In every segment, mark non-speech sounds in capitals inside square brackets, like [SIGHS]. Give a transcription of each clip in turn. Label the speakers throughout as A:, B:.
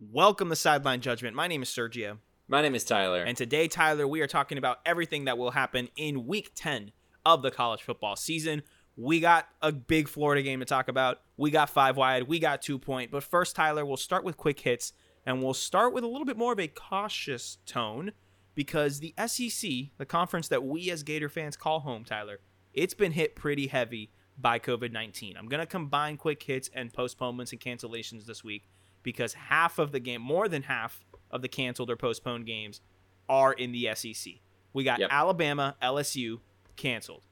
A: Welcome to Sideline Judgment. My name is Sergio.
B: My name is Tyler.
A: And today, Tyler, we are talking about everything that will happen in week 10 of the college football season. We got a big Florida game to talk about. We got five wide. We got two point. But first, Tyler, we'll start with quick hits and we'll start with a little bit more of a cautious tone because the SEC, the conference that we as Gator fans call home, Tyler, it's been hit pretty heavy by COVID 19. I'm going to combine quick hits and postponements and cancellations this week because half of the game, more than half of the canceled or postponed games, are in the SEC. We got yep. Alabama, LSU canceled.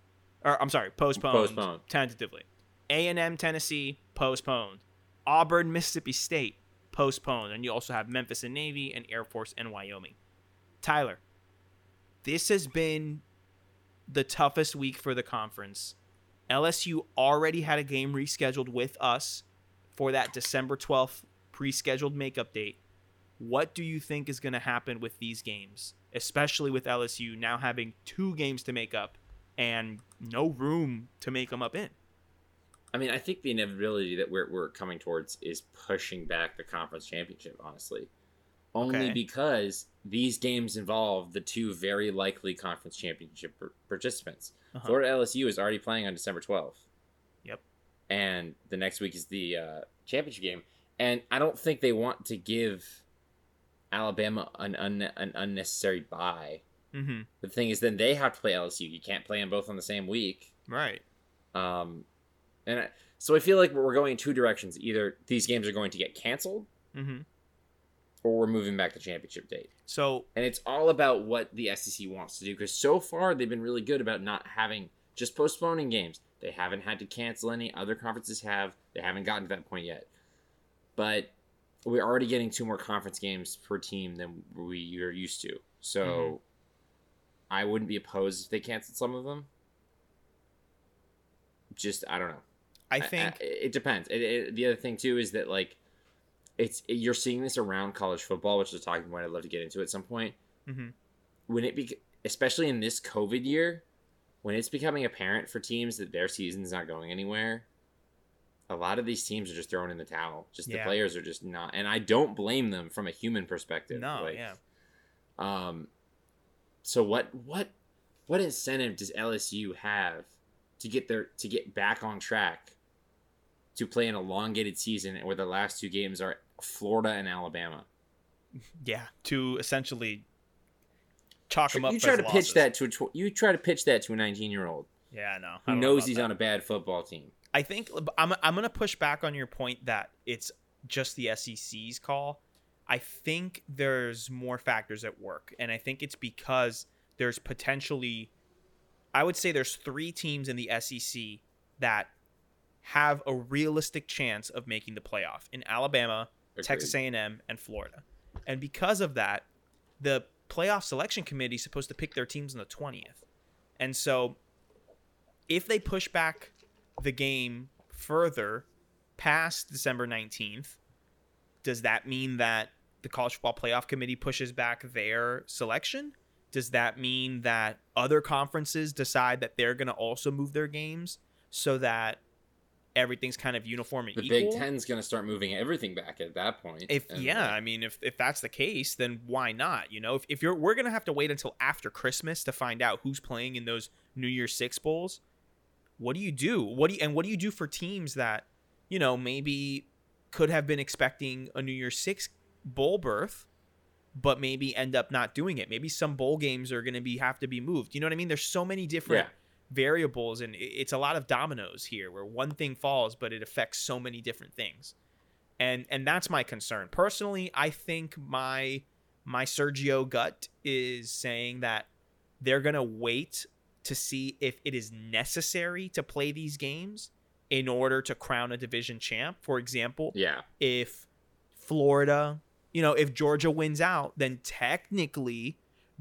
A: Or I'm sorry, postponed, postponed. tentatively. A&M, Tennessee postponed. Auburn, Mississippi State postponed. And you also have Memphis and Navy and Air Force and Wyoming. Tyler, this has been the toughest week for the conference. LSU already had a game rescheduled with us for that December 12th pre-scheduled makeup date. What do you think is going to happen with these games, especially with LSU now having two games to make up and no room to make them up in?
B: I mean, I think the inevitability that we're, we're coming towards is pushing back the conference championship, honestly. Only okay. because these games involve the two very likely conference championship participants. Uh-huh. Florida LSU is already playing on December 12th.
A: Yep.
B: And the next week is the uh, championship game. And I don't think they want to give Alabama an, un- an unnecessary buy.
A: Mm-hmm.
B: The thing is, then they have to play LSU. You can't play them both on the same week.
A: Right.
B: Um, and I, so I feel like we're going in two directions. Either these games are going to get canceled,
A: mm-hmm.
B: or we're moving back the championship date.
A: So,
B: and it's all about what the SEC wants to do because so far they've been really good about not having just postponing games. They haven't had to cancel any. Other conferences have. They haven't gotten to that point yet. But we're already getting two more conference games per team than we are used to. So mm-hmm. I wouldn't be opposed if they canceled some of them. Just I don't know.
A: I think
B: I, I, it depends. It, it, the other thing too is that like it's you're seeing this around college football, which is a talking point I'd love to get into at some point.
A: Mm-hmm.
B: When it be, especially in this COVID year, when it's becoming apparent for teams that their season's not going anywhere, a lot of these teams are just throwing in the towel. Just the players are just not, and I don't blame them from a human perspective.
A: No, like, yeah.
B: Um, so what what what incentive does LSU have to get their to get back on track to play an elongated season where the last two games are Florida and Alabama? [LAUGHS]
A: Yeah, to essentially chalk them up.
B: You try to
A: losses.
B: pitch that to a tw- you try to pitch that to a 19 year old.
A: Yeah, I know.
B: Who knows he's that. on a bad football team.
A: I think I'm I'm gonna push back on your point that it's just the SEC's call. I think there's more factors at work, and I think it's because there's potentially, I would say there's three teams in the SEC that have a realistic chance of making the playoff in Alabama, Agreed. Texas A&M, and Florida, and because of that, the playoff selection committee is supposed to pick their teams on the twentieth, and so if they push back the game further past December 19th, does that mean that the college football playoff committee pushes back their selection? Does that mean that other conferences decide that they're going to also move their games so that everything's kind of uniform and
B: the
A: equal?
B: Big Ten's going to start moving everything back at that point.
A: If yeah, I mean, if if that's the case, then why not? You know, if, if you're we're going to have to wait until after Christmas to find out who's playing in those New Year's Six bowls what do you do? What do you and what do you do for teams that, you know, maybe could have been expecting a New Year's Six bowl berth, but maybe end up not doing it. Maybe some bowl games are going to be have to be moved. You know what I mean? There's so many different yeah. variables, and it's a lot of dominoes here, where one thing falls, but it affects so many different things. And and that's my concern. Personally, I think my my Sergio gut is saying that they're gonna wait to see if it is necessary to play these games in order to crown a division champ. For example,
B: yeah,
A: if Florida, you know, if Georgia wins out, then technically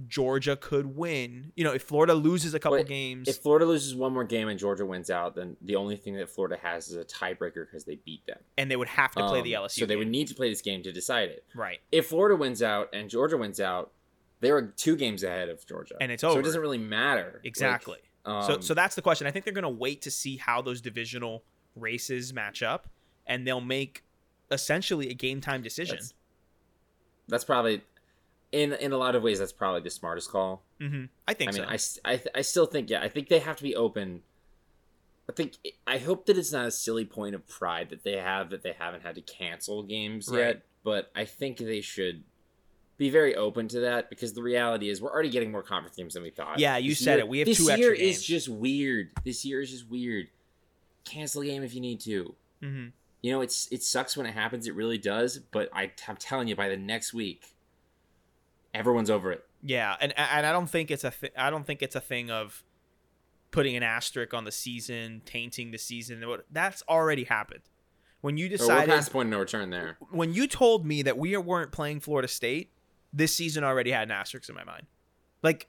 A: Georgia could win. You know, if Florida loses a couple but games,
B: if Florida loses one more game and Georgia wins out, then the only thing that Florida has is a tiebreaker because they beat them,
A: and they would have to play
B: um,
A: the LSU.
B: So they would need to play this game to decide it.
A: Right.
B: If Florida wins out and Georgia wins out, they were two games ahead of Georgia,
A: and it's over.
B: So it doesn't really matter.
A: Exactly. Like, um, so, so that's the question. I think they're going to wait to see how those divisional races match up, and they'll make essentially a game time decision.
B: That's, that's probably in in a lot of ways that's probably the smartest call.
A: Mm-hmm. I think
B: I mean,
A: so.
B: I, I, I still think yeah, I think they have to be open. I think I hope that it's not a silly point of pride that they have that they haven't had to cancel games
A: Right.
B: yet, but I think they should be very open to that because the reality is we're already getting more conference games than we thought.
A: Yeah, you
B: This
A: said
B: year-
A: it. We have
B: this
A: two
B: year is just weird. This year is just weird. Cancel a game if you need to.
A: mm-hmm.
B: You know, it's it sucks when it happens. It really does. But I, I'm telling you, by the next week, everyone's over it.
A: Yeah, and and I don't think it's a th- I don't think it's a thing of putting an asterisk on the season, tainting the season. That's already happened. When you
B: we're
A: decided
B: past the point of no return there.
A: when you told me that we weren't playing Florida State, this season already had an asterisk in my mind. Like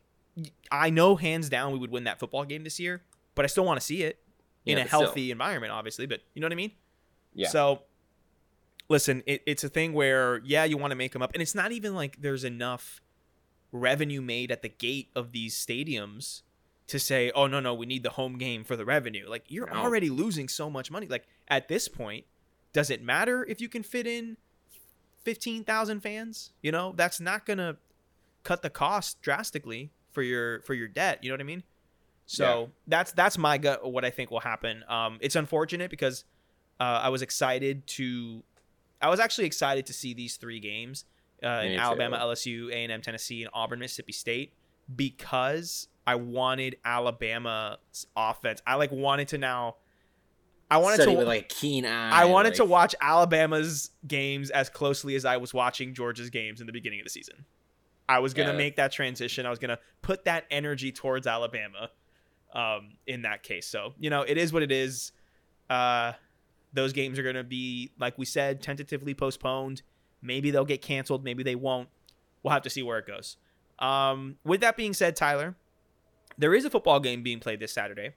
A: I know hands down we would win that football game this year, but I still want to see it in
B: Yeah,
A: a
B: but still.
A: healthy environment, obviously. But you know what I mean?
B: Yeah.
A: So, listen, it, it's a thing where yeah, you want to make them up, and it's not even like there's enough revenue made at the gate of these stadiums to say, oh no, no, we need the home game for the revenue. Like you're
B: No.
A: already losing so much money. Like at this point, does it matter if you can fit in fifteen thousand fans? You know, that's not gonna cut the cost drastically for your for your debt. You know what I mean? So
B: Yeah.
A: that's that's my gut. What I think will happen. Um, it's unfortunate because uh, I was excited to, I was actually excited to see these three games uh, in
B: Me
A: Alabama. LSU, A and M, Tennessee, and Auburn, Mississippi State because I wanted Alabama's offense. I like wanted to now. I wanted to
B: with like keen eye.
A: I wanted to watch Alabama's games as closely as I was watching Georgia's games in the beginning of the season. I was gonna
B: Yeah.
A: make that transition. I was gonna put that energy towards Alabama. Um, in that case, so you know, it is what it is. Uh, those games are gonna be, like we said, tentatively postponed. Maybe they'll get canceled. Maybe they won't. We'll have to see where it goes. Um, with that being said, Tyler, there is a football game being played this Saturday,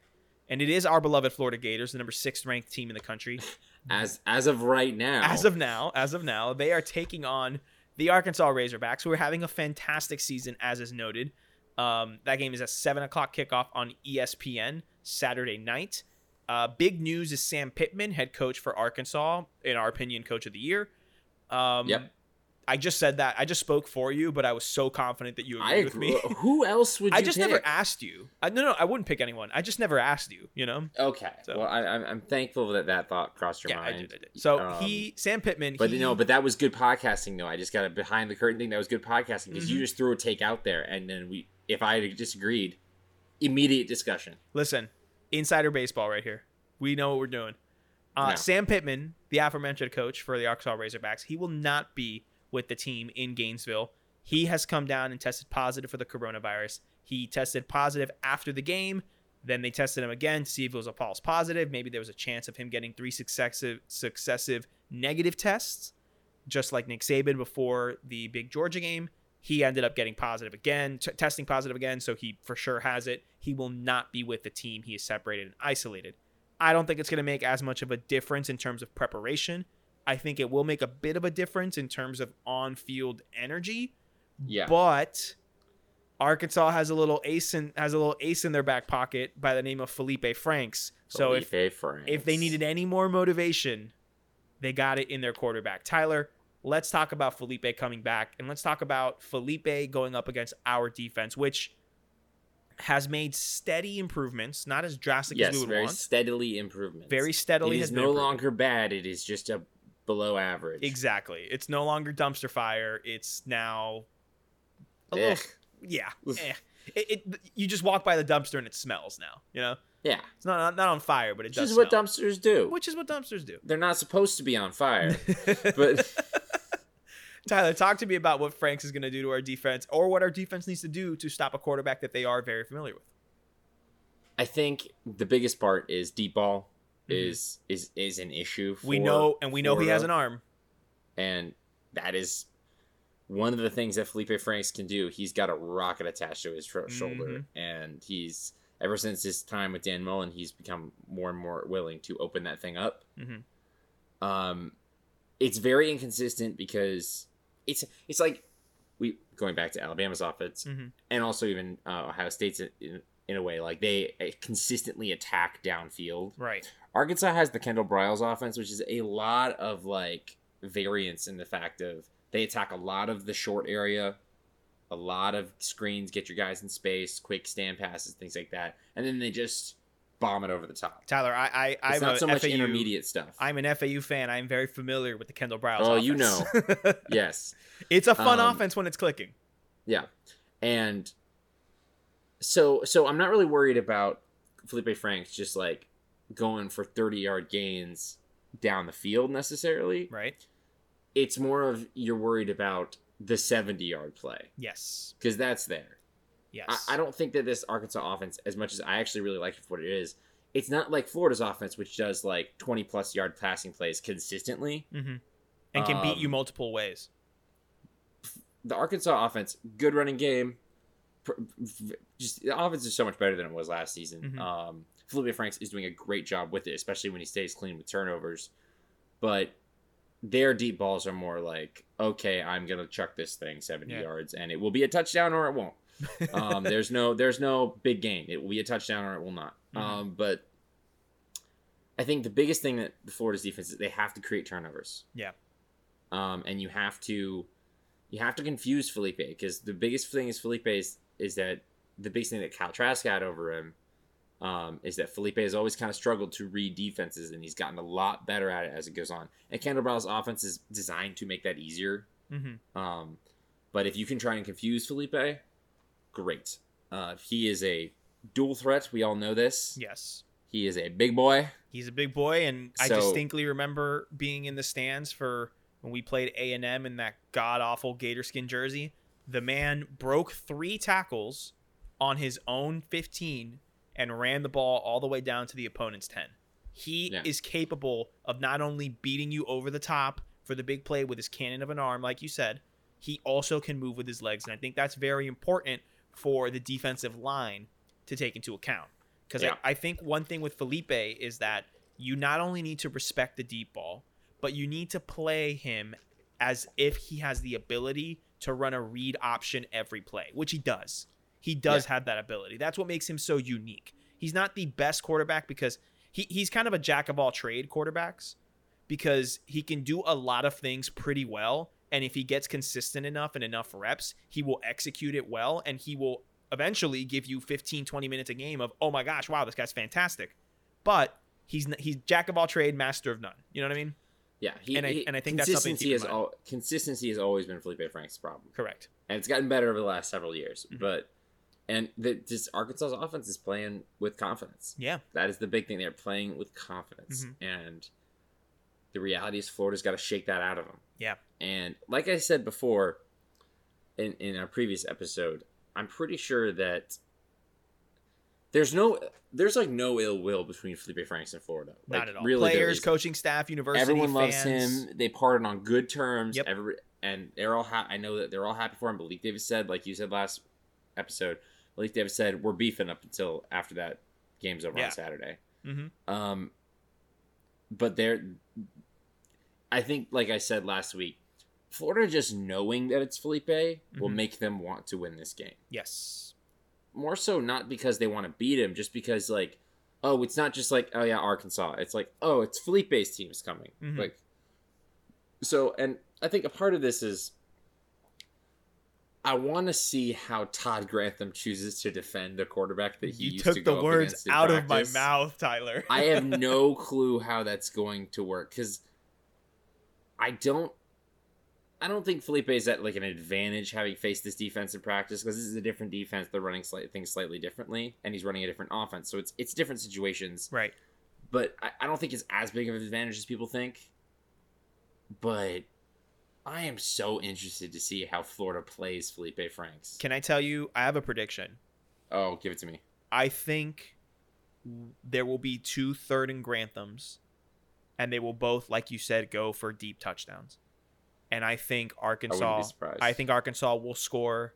A: and it is our beloved Florida Gators, the number six ranked team in the country. [LAUGHS]
B: as as of right now.
A: As of now, as of now, they are taking on the Arkansas Razorbacks, who are having a fantastic season, as is noted. Um, that game is at seven o'clock kickoff on ESPN Saturday night. Uh, big news is Sam Pittman, head coach for Arkansas, in our opinion, coach of the year. Um,
B: Yep.
A: I just said that. I just spoke for you, but I was so confident that you
B: I
A: agreed with me.
B: Who else would you
A: I just
B: pick?
A: never asked you. I, no, no, I wouldn't pick anyone. I just never asked you. You know?
B: Okay.
A: So-
B: Well, I, I'm I'm thankful that that thought crossed your
A: yeah, I
B: mind.
A: did, I did. So
B: Um,
A: he, Sam Pittman,
B: But
A: he,
B: no, but that was good podcasting though. I just got a behind the curtain thing that was good podcasting because
A: Mm-hmm.
B: you just threw a take out there, and then we, if I had disagreed, immediate discussion.
A: Listen, insider baseball right here. We know what we're doing. Uh,
B: No.
A: Sam Pittman, the aforementioned coach for the Arkansas Razorbacks, he will not be with the team in Gainesville. He has come down and tested positive for the coronavirus. He tested positive after the game. Then they tested him again to see if it was a false positive. Maybe there was a chance of him getting three successive successive negative tests, just like Nick Saban before the big Georgia game. He ended up getting positive again, t- testing positive again, so he for sure has it. He will not be with the team. He is separated and isolated. I don't think it's going to make as much of a difference in terms of preparation. I think it will make a bit of a difference in terms of on-field energy,
B: Yeah.
A: but Arkansas has a little ace in has a little ace in their back pocket by the name of Felipe Franks. So if
B: Franks.
A: if they needed any more motivation, they got it in their quarterback. Tyler, let's talk about Felipe coming back and let's talk about Felipe going up against our defense, which has made steady improvements, not as drastic as we would
B: very
A: want.
B: steadily improvements.
A: Very steadily
B: It
A: has
B: no
A: improving.
B: longer bad. It is just a below average.
A: Exactly. It's no longer dumpster fire. It's now a little yeah. Eh. It, it you just walk by the dumpster and it smells now. You know,
B: Yeah,
A: it's not not on fire, but it
B: which
A: does.
B: is what dumpsters do.
A: Which is what dumpsters do.
B: They're not supposed to be on fire, [LAUGHS] but [LAUGHS]
A: Tyler, talk to me about what Franks is going to do to our defense, or what our defense needs to do to stop a quarterback that they are very familiar with.
B: I think the biggest part is deep ball. Is is is an issue. For
A: we know, and we know he has an arm.
B: and that is one of the things that Felipe Franks can do. He's got a rocket attached to his shoulder,
A: Mhm.
B: and he's ever since his time with Dan Mullen, he's become more and more willing to open that thing up.
A: Mhm.
B: Um, it's very inconsistent because it's it's like we going back to Alabama's offense,
A: Mhm.
B: and also even uh, Ohio State's in, in a way like they uh, consistently attack downfield.
A: Right.
B: Arkansas has the Kendal Briles offense, which is a lot of like variance in the fact of They attack a lot of the short area, a lot of screens, get your guys in space, quick stand passes, things like that, and then they just bomb it over the top.
A: Tyler, I, I
B: It's
A: I'm
B: not so much
A: FAU
B: intermediate stuff.
A: I'm an FAU fan. I'm very familiar with the Kendal Briles.
B: Oh, you
A: know, [LAUGHS]
B: yes.
A: it's a fun
B: Um,
A: offense when it's clicking.
B: Yeah. And so so I'm not really worried about Felipe Franks just like going for 30 yard gains down the field necessarily.
A: Right?
B: It's more of you're worried about the 70 yard play
A: Yes.
B: because that's there.
A: Yes.
B: I, I don't think that this Arkansas offense, as much as I actually really like it for what it is, it's not like Florida's offense, which does like 20 plus yard passing plays consistently.
A: hmm And can beat you
B: Um,
A: multiple ways.
B: the Arkansas offense, good running game. Just the offense is so much better than it was last season.
A: Mhm.
B: Um, Felipe Franks is doing a great job with it, especially when he stays clean with turnovers. But their deep balls are more like, okay, I'm gonna chuck this thing 70
A: Yeah.
B: yards, and it will be a touchdown or it won't. [LAUGHS] Um, there's no there's no big game. It will be a touchdown or it will not.
A: Mhm.
B: Um, but I think the biggest thing that the Florida's defense is they have to create turnovers.
A: Yeah.
B: Um, and you have to you have to confuse Felipe because the biggest thing is Felipe is, is that the biggest thing that Kyle Trask got over him um, is that Felipe has always kind of struggled to read defenses and he's gotten a lot better at it as it goes on. And Kendall Brown's offense is designed to make that easier.
A: hmm
B: Um, but if you can try and confuse Felipe, great. Uh, he is a dual threat. We all know this.
A: Yes.
B: He is a big boy.
A: He's a big boy, and I distinctly remember being in the stands for when we played A and M in that god awful gator skin jersey. The man broke three tackles on his own 15 and ran the ball all the way down to the opponent's 10. He
B: Yeah.
A: is capable of not only beating you over the top for the big play with his cannon of an arm, like you said, he also can move with his legs, and I think that's very important for the defensive line to take into account. Because
B: Yeah.
A: I, I think one thing with Felipe is that you not only need to respect the deep ball, but you need to play him as if he has the ability to run a read option every play, which he does. He does have that ability. That's what makes him so unique. He's not the best quarterback because he, he's kind of a jack of all trade quarterbacks because he can do a lot of things pretty well. And if he gets consistent enough and enough reps, he will execute it well and he will eventually give you 15, 20 minutes a game of, oh my gosh, wow, this guy's fantastic. But he's he's jack of all trade, master of none. You know what I mean?
B: Yeah, he,
A: And I-
B: he-
A: and I think that's something to
B: consistency
A: in
B: is
A: mind.
B: all consistency has always been Felipe Frank's problem,
A: Correct.
B: and it's gotten better over the last several years.
A: Mhm.
B: But and the, this Arkansas's offense is playing with confidence.
A: Yeah.
B: That is the big thing. They're playing with confidence,
A: Mhm.
B: and the reality is Florida's got to shake that out of them.
A: Yeah.
B: And like I said before, in in our previous episode, I'm pretty sure that there's no there's like no ill will between Felipe Franks and Florida. Like,
A: Not at all.
B: Really,
A: Players, coaching staff, university
B: Everyone loves
A: fans.
B: him. They parted on good terms.
A: Yep.
B: Every and they're all ha- I know that they're all happy for him. But Malik Davis said, like you said last episode, Malik Davis said, "We're beefing up until after that game's over
A: Yeah.
B: on Saturday."
A: Mm-hmm.
B: Um, but they're, I think, like I said last week, Florida just knowing that it's Felipe will
A: Mhm.
B: make them want to win this game.
A: Yes.
B: More so, not because they want to beat him, just because like, oh, it's not just like, oh yeah, Arkansas. It's like, oh, it's Felipe's team's coming.
A: Mhm.
B: Like, so, and I think a part of this is. I want to see how Todd Grantham chooses to defend a quarterback that he
A: You
B: used
A: took
B: to
A: the words out of my mouth, Tyler.
B: I have [LAUGHS] no clue how that's going to work because I don't. I don't think Felipe is at like an advantage having faced this defense in practice because this is a different defense. They're running slight, things slightly differently, and he's running a different offense. So it's it's different situations.
A: right.
B: But I, I don't think it's as big of an advantage as people think. But I am so interested to see how Florida plays Felipe Franks.
A: Can I tell you? I have a prediction.
B: oh, give it to me.
A: I think there will be two third and Granthams, and they will both, like you said, go for deep touchdowns. And I think Arkansas.
B: surprised.
A: I think Arkansas will score.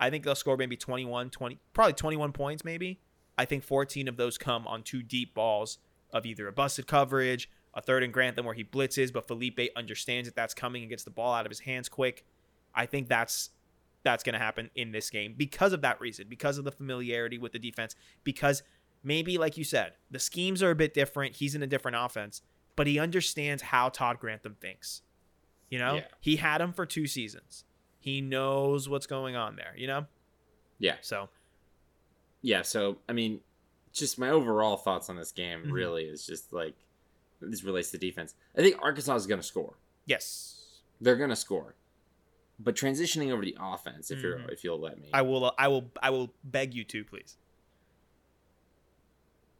A: I think they'll score maybe 21, 20, probably 21 points, maybe. I think 14 of those come on two deep balls of either a busted coverage, a third and Grantham where he blitzes, but Felipe understands that that's coming and gets the ball out of his hands quick. I think that's that's going to happen in this game because of that reason, because of the familiarity with the defense, because maybe like you said, the schemes are a bit different. He's in a different offense, but he understands how Todd Grantham thinks. You know,
B: Yeah.
A: he had him for two seasons. He knows what's going on there. You know,
B: Yeah.
A: so
B: Yeah. So I mean, just my overall thoughts on this game
A: Mhm.
B: really is just like this relates to defense. I think Arkansas is going to score.
A: yes,
B: They're going to score. But transitioning over to the offense, if you're
A: Mhm.
B: if you'll let me,
A: I will. I will. I will beg you to please.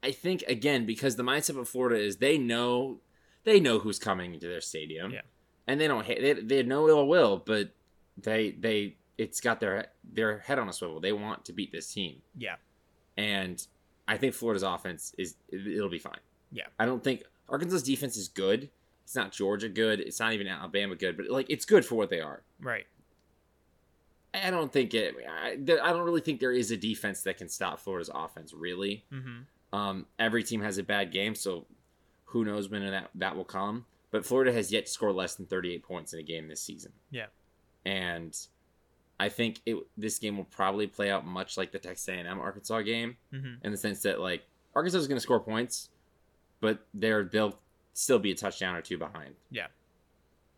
B: I think again because the mindset of Florida is they know they know who's coming into their stadium,
A: Yeah.
B: and they don't hate they they no ill will, but they they it's got their their head on a swivel. They want to beat this team,
A: Yeah.
B: and I think Florida's offense is it'll be fine.
A: Yeah.
B: I don't think Arkansas's defense is good. It's not Georgia good. It's not even Alabama good, but like it's good for what they are.
A: Right.
B: I don't think it. I, I don't really think there is a defense that can stop Florida's offense. Really,
A: Mm-hmm.
B: um, every team has a bad game, so who knows when that that will come. But Florida has yet to score less than 38 points in a game this season.
A: Yeah.
B: and I think it this game will probably play out much like the Texas A&M Arkansas game
A: Mm-hmm.
B: in the sense that like Arkansas is going to score points, but they're they'll still be a touchdown or two behind.
A: Yeah.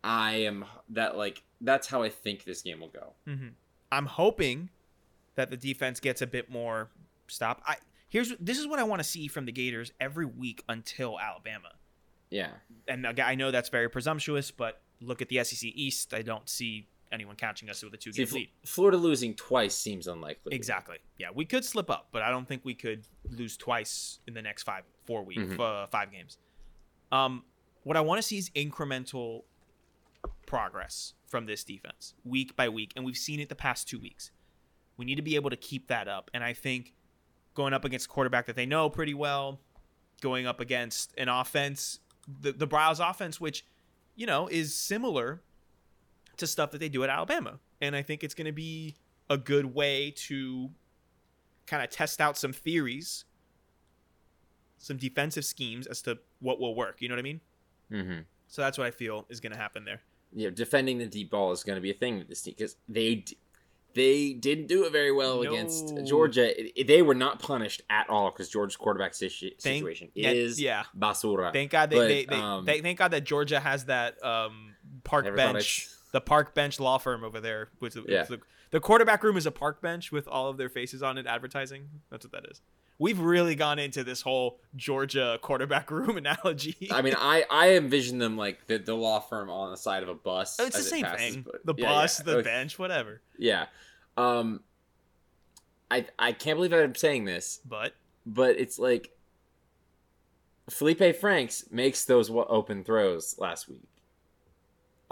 B: I am that like that's how I think this game will go.
A: Mm-hmm. I'm hoping that the defense gets a bit more stop. I here's this is what I want to see from the Gators every week until Alabama.
B: Yeah.
A: And I know that's very presumptuous, but look at the SEC East. I don't see anyone catching us with a two game lead.
B: Florida losing twice seems unlikely.
A: Exactly. Yeah, we could slip up, but I don't think we could lose twice in the next five, four weeks,
B: Mhm.
A: uh, five games. Um, what I want to see is incremental progress from this defense, week by week, and we've seen it the past two weeks. We need to be able to keep that up, and I think going up against a quarterback that they know pretty well, going up against an offense, the the Browns offense, which you know is similar to stuff that they do at Alabama, and I think it's going to be a good way to kind of test out some theories, some defensive schemes as to what will work. You know what I mean?
B: Mm-hmm.
A: So that's what I feel is going to happen there.
B: Yeah, defending the deep ball is going to be a thing with this team because they they didn't do it very well
A: No.
B: against Georgia. They were not punished at all because Georgia's quarterback situ-
A: Thank-
B: situation is
A: yeah.
B: basura.
A: Thank God they,
B: But,
A: they, they,
B: um,
A: they thank God that Georgia has that um, park bench, the park bench law firm over there. The,
B: Yeah.
A: the, the quarterback room is a park bench with all of their faces on it, advertising. That's what that is. We've really gone into this whole Georgia quarterback [LAUGHS] room analogy.
B: I mean, I I envision them like the, the law firm on the side of a bus.
A: Oh, it's the
B: it
A: same
B: passes,
A: thing. The
B: yeah,
A: bus,
B: yeah.
A: the
B: Okay.
A: bench, whatever.
B: Yeah. Um I I can't believe I'm saying this,
A: But
B: but it's like Felipe Franks makes those open throws last week.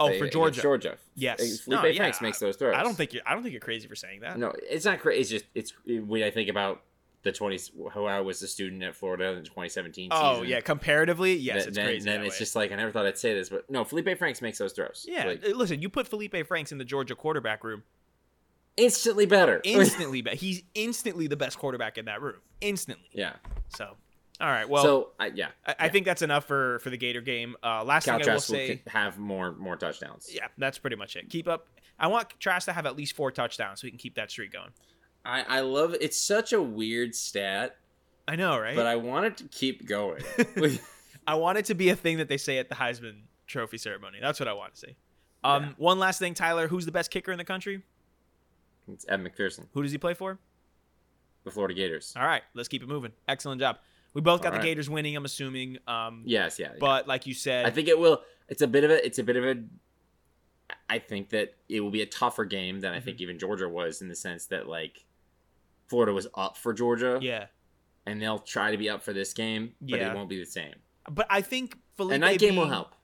A: Oh, for Georgia,
B: Georgia.
A: Yes.
B: Felipe
A: No, yeah,
B: Franks makes those throws.
A: I don't think you're. I don't think you're crazy for saying that.
B: No, it's not crazy. It's just it's when I think about the 20 how I was a student at Florida in the 2017
A: Oh
B: season.
A: yeah, comparatively, yes,
B: then,
A: it's
B: then,
A: crazy.
B: then
A: that
B: it's
A: way.
B: just like I never thought I'd say this, but no, Felipe Franks makes those throws.
A: yeah.
B: Like,
A: uh, listen, you put Felipe Franks in the Georgia quarterback room,
B: instantly better. [LAUGHS]
A: instantly, be- he's instantly the best quarterback in that room, instantly.
B: yeah.
A: So, all right, well,
B: so I yeah,
A: I, I think that's enough for for the Gator game. Uh, last
B: Kyle
A: thing I will
B: Trask will
A: say,
B: have more more touchdowns.
A: yeah, that's pretty much it. Keep up. I want Trask to have at least four touchdowns so we can keep that streak going.
B: I I love it's such a weird stat,
A: I know, right?
B: but I want it to keep going. [LAUGHS]
A: I want it to be a thing that they say at the Heisman Trophy ceremony. That's what I want to see. Um,
B: Yeah.
A: one last thing, Tyler. Who's the best kicker in the country?
B: it's Ed McPherson,
A: Who does he play for?
B: the Florida Gators.
A: All right, let's keep it moving. Excellent job. We both got
B: All
A: the
B: right.
A: Gators winning. I'm assuming. Um,
B: Yes, yeah. yeah.
A: but like you said,
B: I think it will. It's a bit of a. It's a bit of a. I think that it will be a tougher game than I think
A: Mm-hmm.
B: even Georgia was in the sense that like, Florida was up for Georgia,
A: yeah,
B: and they'll try to be up for this game, but
A: Yeah.
B: it won't be the same.
A: but I think Felipe
B: and that game will help.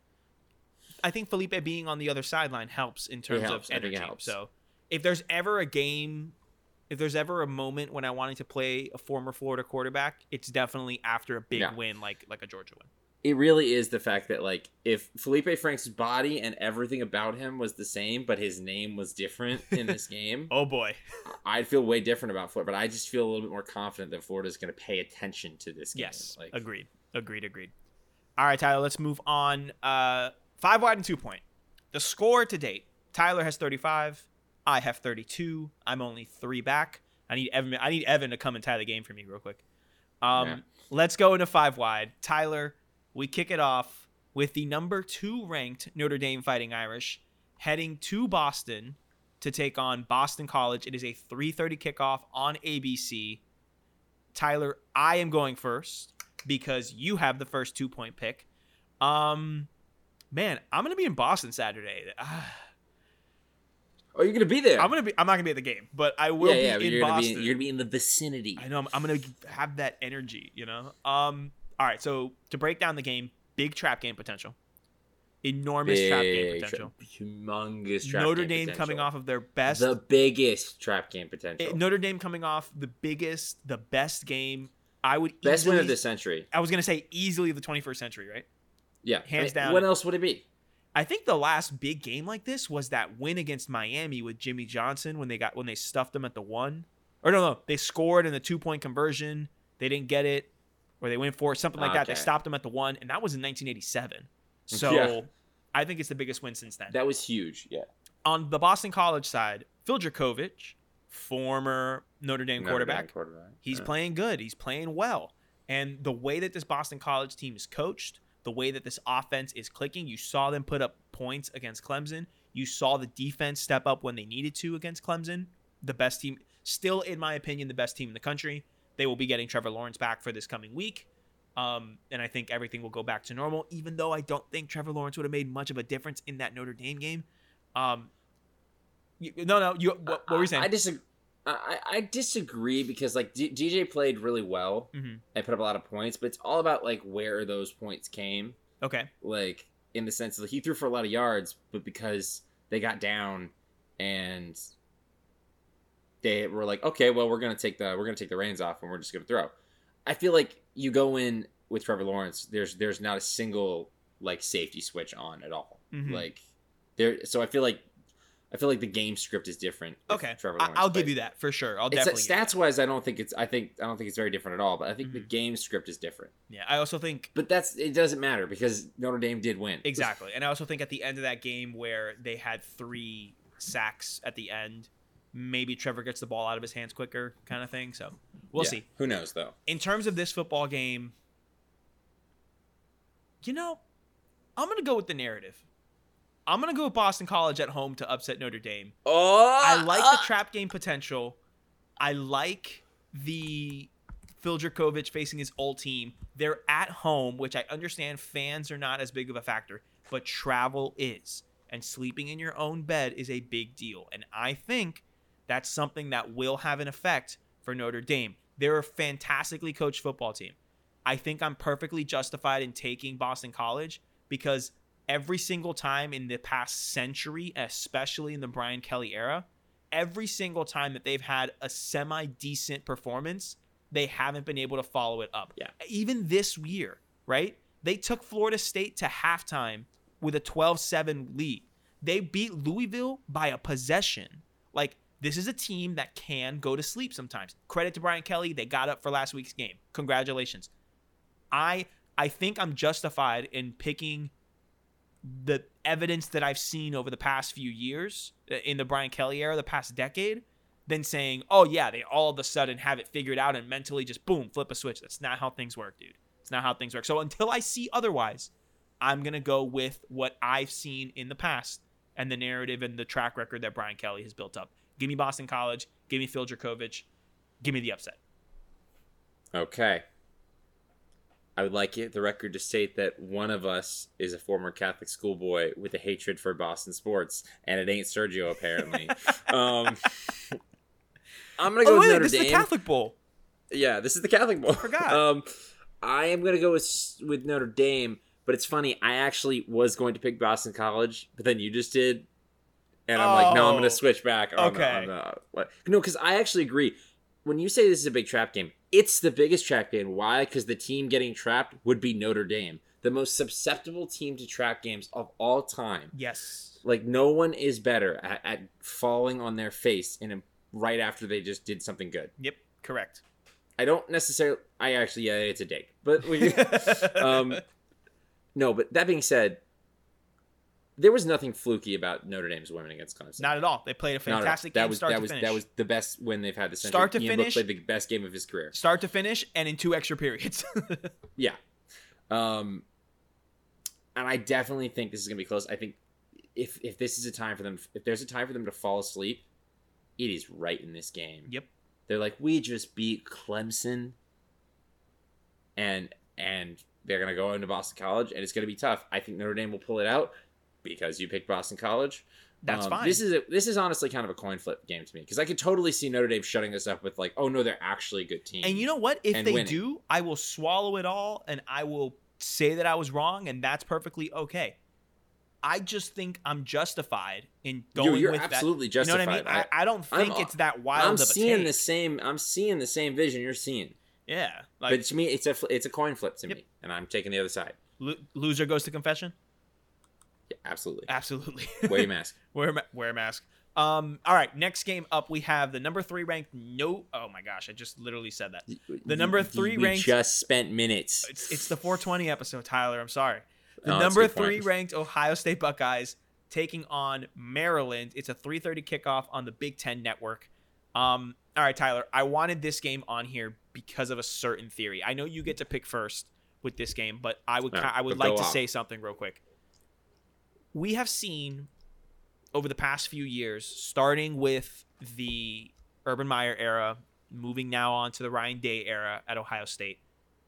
A: I think Felipe being on the other sideline helps in terms
B: helps.
A: of
B: I think it
A: energy.
B: helps.
A: So if there's ever a game, if there's ever a moment when I wanted to play a former Florida quarterback, it's definitely after a big
B: Yeah.
A: win like like a Georgia win.
B: It really is the fact that like if Felipe Frank's body and everything about him was the same, but his name was different in this [LAUGHS] game,
A: Oh boy.
B: I'd feel way different about Florida. But I just feel a little bit more confident that Florida's going to pay attention to this game.
A: Yes.
B: like
A: agreed. Agreed. Agreed. All right, Tyler. Let's move on. Uh, five wide and two point. The score to date: Tyler has thirty-five. I have thirty-two. I'm only three back. I need Evan. I need Evan to come and tie the game for me real quick. Um,
B: Yeah.
A: let's go into five wide. Tyler, we kick it off with the number two ranked Notre Dame Fighting Irish heading to Boston to take on Boston College. It is a 3:30 kickoff on ABC. Tyler, I am going first because you have the first two point pick. Um, man, I'm gonna be in Boston Saturday.
B: Oh, you're gonna be there.
A: I'm gonna be. I'm not gonna be at the game, but I will
B: yeah, yeah.
A: be in
B: you're gonna
A: Boston.
B: be you're gonna be in the vicinity.
A: I know. I'm, I'm gonna have that energy. You know. Um. All right. So to break down the game, big trap game potential, enormous trap game potential.
B: tra- humongous trap game.
A: Notre Dame
B: potential.
A: coming off of their best.
B: the biggest trap game potential.
A: eh, Notre Dame coming off the biggest, the best game. I would
B: Best
A: easily,
B: win of the century.
A: I was gonna say easily the 21st century, right?
B: Yeah,
A: Hands
B: I mean,
A: down.
B: What else would it be?
A: I think the last big game like this was that win against Miami with Jimmy Johnson when they got when they stuffed them at the one. Or no, no, they scored in the two point conversion. They didn't get it, or they went for it, something like that. They stopped them at the one, and that was in 1987. So
B: Yeah.
A: I think it's the biggest win since then.
B: That was huge. Yeah.
A: On the Boston College side, Phil Jurkovec, former Notre Dame
B: Notre
A: quarterback,
B: Dame quarterback.
A: He's
B: Yeah.
A: playing good. He's playing well. And the way that this Boston College team is coached, the way that this offense is clicking, you saw them put up points against Clemson. You saw the defense step up when they needed to against Clemson. The best team, still in my opinion, the best team in the country. They will be getting Trevor Lawrence back for this coming week. Um, and I think everything will go back to normal, even though I don't think Trevor Lawrence would have made much of a difference in that Notre Dame game. Um, you, no, no, you, what, what were you saying?
B: I disagree. I, I disagree because like D- DJ played really well
A: Mhm.
B: and put up a lot of points, but it's all about like where those points came.
A: Okay.
B: Like in the sense that he threw for a lot of yards, but because they got down and they were like, okay, well we're gonna take the we're gonna take the reins off and we're just gonna throw. I feel like you go in with Trevor Lawrence. There's there's not a single like safety switch on at all.
A: Mhm.
B: Like there, so I feel like I feel like the game script is different.
A: Okay,
B: Trevor
A: I,
B: Lawrence,
A: I'll give you that for sure. I'll definitely
B: stats wise, I don't think it's. I think I don't think it's very different at all. But I think the
A: Mhm.
B: game script is different.
A: Yeah, I also think
B: But that's it. Doesn't matter because Notre Dame did win.
A: exactly, and I also think at the end of that game where they had three sacks at the end, maybe Trevor gets the ball out of his hands quicker, kind of thing. So we'll
B: Yeah.
A: see.
B: Who knows though?
A: In terms of this football game, you know, I'm gonna go with the narrative. I'm gonna go with Boston College at home to upset Notre Dame.
B: Oh,
A: I like the uh. trap game potential. I like the Phil Jurkovec facing his old team. They're at home, which I understand fans are not as big of a factor, but travel is. And sleeping in your own bed is a big deal. And I think that's something that will have an effect for Notre Dame. They're a fantastically coached football team. I think I'm perfectly justified in taking Boston College because every single time in the past century, especially in the Brian Kelly era, every single time that they've had a semi decent performance, they haven't been able to follow it up.
B: Yeah.
A: Even this year, right? They took Florida State to halftime with a 12 7 lead. They beat Louisville by a possession. Like, this is a team that can go to sleep sometimes. Credit to Brian Kelly. They got up for last week's game. Congratulations. I I think I'm justified in picking the evidence that I've seen over the past few years uh, in the Brian Kelly era, the past decade, than saying, oh, yeah, they all of a sudden have it figured out and mentally just boom, flip a switch. That's not how things work, dude. It's not how things work. So until I see otherwise, I'm going to go with what I've seen in the past and the narrative and the track record that Brian Kelly has built up. Give me Boston College. Give me Phil Jurkovec. Give me the upset.
B: Okay. I would like it, the record to state that one of us is a former Catholic schoolboy with a hatred for Boston sports, and it ain't Sergio apparently. [LAUGHS] um, [LAUGHS] I'm gonna go
A: Oh,
B: with
A: wait,
B: Notre
A: this
B: Dame.
A: is the Catholic Bowl.
B: Yeah, this is the Catholic Bowl.
A: I Forgot. [LAUGHS]
B: Um, I am gonna go with with Notre Dame, but it's funny. I actually was going to pick Boston College, but then you just did, and I'm like, no, I'm
A: Oh.
B: gonna switch back. On the,
A: Okay.
B: on the? No, because I actually agree. When you say this is a big trap game, it's the biggest trap game. Why? Because the team getting trapped would be Notre Dame, the most susceptible team to trap games of all time.
A: Yes.
B: Like no one is better at, at falling on their face in a, right after they just did something good.
A: Yep. Correct.
B: I don't necessarily. I actually, yeah, it's a dig. But we, [LAUGHS] [LAUGHS] um, no. But that being said, there was nothing fluky about Notre Dame's women against Clemson.
A: Not at all. They played a
B: Not at all.
A: fantastic
B: that
A: game
B: was
A: start
B: that
A: to
B: was
A: finish.
B: that was the best win they've had this century.
A: Start to
B: Ian Book
A: finish?
B: played the best game of his career.
A: start to finish and in two extra periods. [LAUGHS]
B: Yeah. Um, and I definitely think this is gonna be close. I think if if this is a time for them, if there's a time for them to fall asleep, it is right in this game.
A: Yep.
B: They're like, we just beat Clemson, and and they're gonna go into Boston College, and it's gonna be tough. I think Notre Dame will pull it out because you picked Boston College.
A: That's
B: Um,
A: fine.
B: This is a, this is honestly kind of a coin flip game to me because I could totally see Notre Dame shutting this up with like, oh no, they're actually a good team.
A: And you know what? If they
B: winning.
A: do, I will swallow it all and I will say that I was wrong, and that's perfectly okay. I just think I'm justified in going
B: you're
A: with
B: absolutely
A: that. You know what I mean? I, I don't
B: I'm-
A: think it's that wild
B: I'm
A: of a
B: seeing the same. I'm seeing the same vision you're seeing.
A: Yeah, like
B: but to me, it's a it's a coin flip to
A: Yep.
B: me, and I'm taking the other side.
A: lo- loser goes to confession.
B: Yeah, absolutely.
A: Absolutely. [LAUGHS]
B: Wear your mask.
A: wear a ma- wear a mask. Um. All right. Next game up, we have the number three ranked. No. Oh my gosh! I just literally said that. The number three
B: we
A: ranked-
B: just spent minutes.
A: It's it's the 420 episode, Tyler. I'm sorry. The
B: Oh,
A: number
B: good point.
A: three ranked Ohio State Buckeyes taking on Maryland. It's a 3:30 kickoff on the Big Ten Network. Um. All right, Tyler. I wanted this game on here because of a certain theory. I know you get to pick first with this game, but I would
B: right,
A: I would like to
B: off.
A: say something real quick. We have seen over the past few years, starting with the Urban Meyer era, moving now on to the Ryan Day era at Ohio State,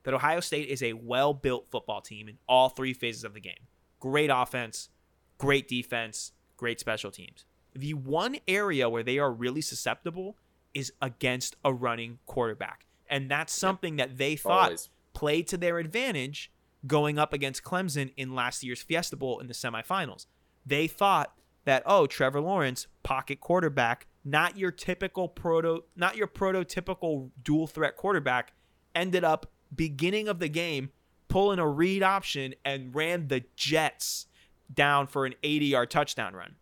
A: that Ohio State is a well built football team in all three phases of the game. Great offense, great defense, great special teams. The one area where they are really susceptible is against a running quarterback. And that's something that they thought
B: Always.
A: played to their advantage going up against Clemson in last year's Fiesta Bowl in the semifinals. They thought that oh, Trevor Lawrence, pocket quarterback, not your typical proto not your prototypical dual threat quarterback, ended up beginning of the game pulling a read option and ran the Jets down for an 80-yard touchdown run.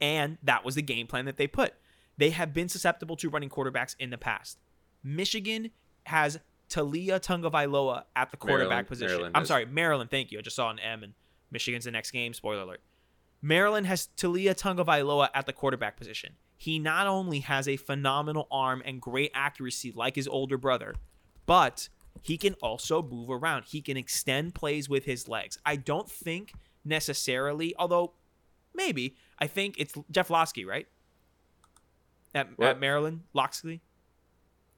A: And that was the game plan that they put. They have been susceptible to running quarterbacks in the past. Michigan has Taulia Tagovailoa at the quarterback
B: Maryland-
A: position.
B: Maryland
A: I'm
B: has-
A: sorry, Maryland. Thank you. I just saw an M, and Michigan's the next game. Spoiler alert. Maryland has Taulia Tagovailoa at the quarterback position. He not only has a phenomenal arm and great accuracy like his older brother, but he can also move around. He can extend plays with his legs. I don't think necessarily, although maybe, I think it's Jeff Lotsky, right? At, at? Maryland, Locksley?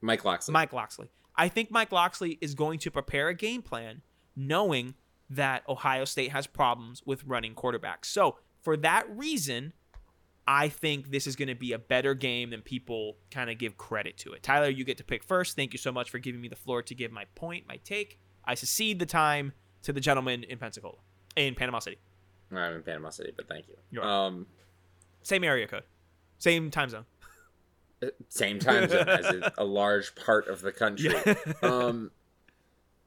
B: Mike Locksley.
A: Mike Locksley. I think Mike Locksley is going to prepare a game plan knowing that Ohio State has problems with running quarterbacks. So, for that reason, I think this is going to be a better game than people kind of give credit to it. Tyler, you get to pick first. Thank you so much for giving me the floor to give my point, my take. I secede the time to the gentleman in Pensacola, in Panama City.
B: I'm in Panama City, but thank you.
A: You're
B: um,
A: Same area code, same time zone.
B: Same time zone as a, a large part of the country. [LAUGHS] Um,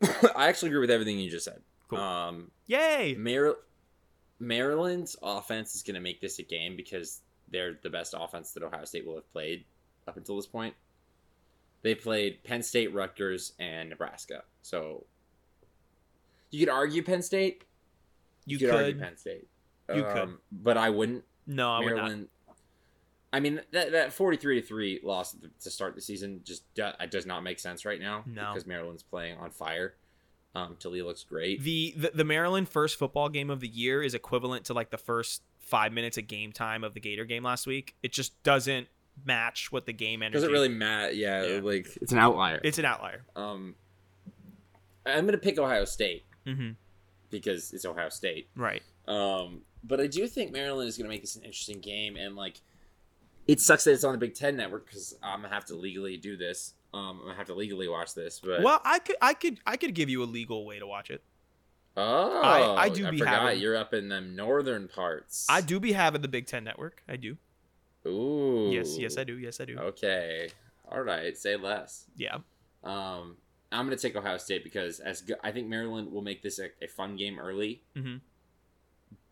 B: [LAUGHS] I actually agree with everything you just said.
A: Cool.
B: Um,
A: Yay!
B: Mar- Maryland's offense is going to make this a game because they're the best offense that Ohio State will have played up until this point. They played Penn State, Rutgers, and Nebraska. So you could argue Penn State.
A: You
B: could, argue. Penn State.
A: You could.
B: Um, but I wouldn't.
A: No, I would not.
B: Maryland. I mean that that forty three to three loss to start the season just do, it does not make sense right now.
A: No.
B: because Maryland's playing on fire. Um, Taulia looks great.
A: The, the the Maryland first football game of the year is equivalent to like the first five minutes of game time of the Gator game last week. It just doesn't match what the game energy.
B: Doesn't really matter. Yeah,
A: Yeah.
B: like it's an outlier.
A: It's an outlier.
B: Um, I'm gonna pick Ohio State
A: Mm-hmm.
B: because it's Ohio State.
A: Right.
B: Um, but I do think Maryland is gonna make this an interesting game, and like, it sucks that it's on the Big Ten Network because I'm gonna have to legally do this. Um, I'm gonna have to legally watch this. But
A: Well, I could I could I could give you a legal way to watch it.
B: oh,
A: I- I do
B: I
A: be
B: forgot
A: having-
B: you're up in them northern parts.
A: I do be having the Big Ten Network. I do.
B: Ooh.
A: Yes, yes, I do. Yes, I do.
B: Okay. All right. Say less.
A: Yeah.
B: Um, I'm gonna take Ohio State because as go- I think Maryland will make this a, a fun game early,
A: hmm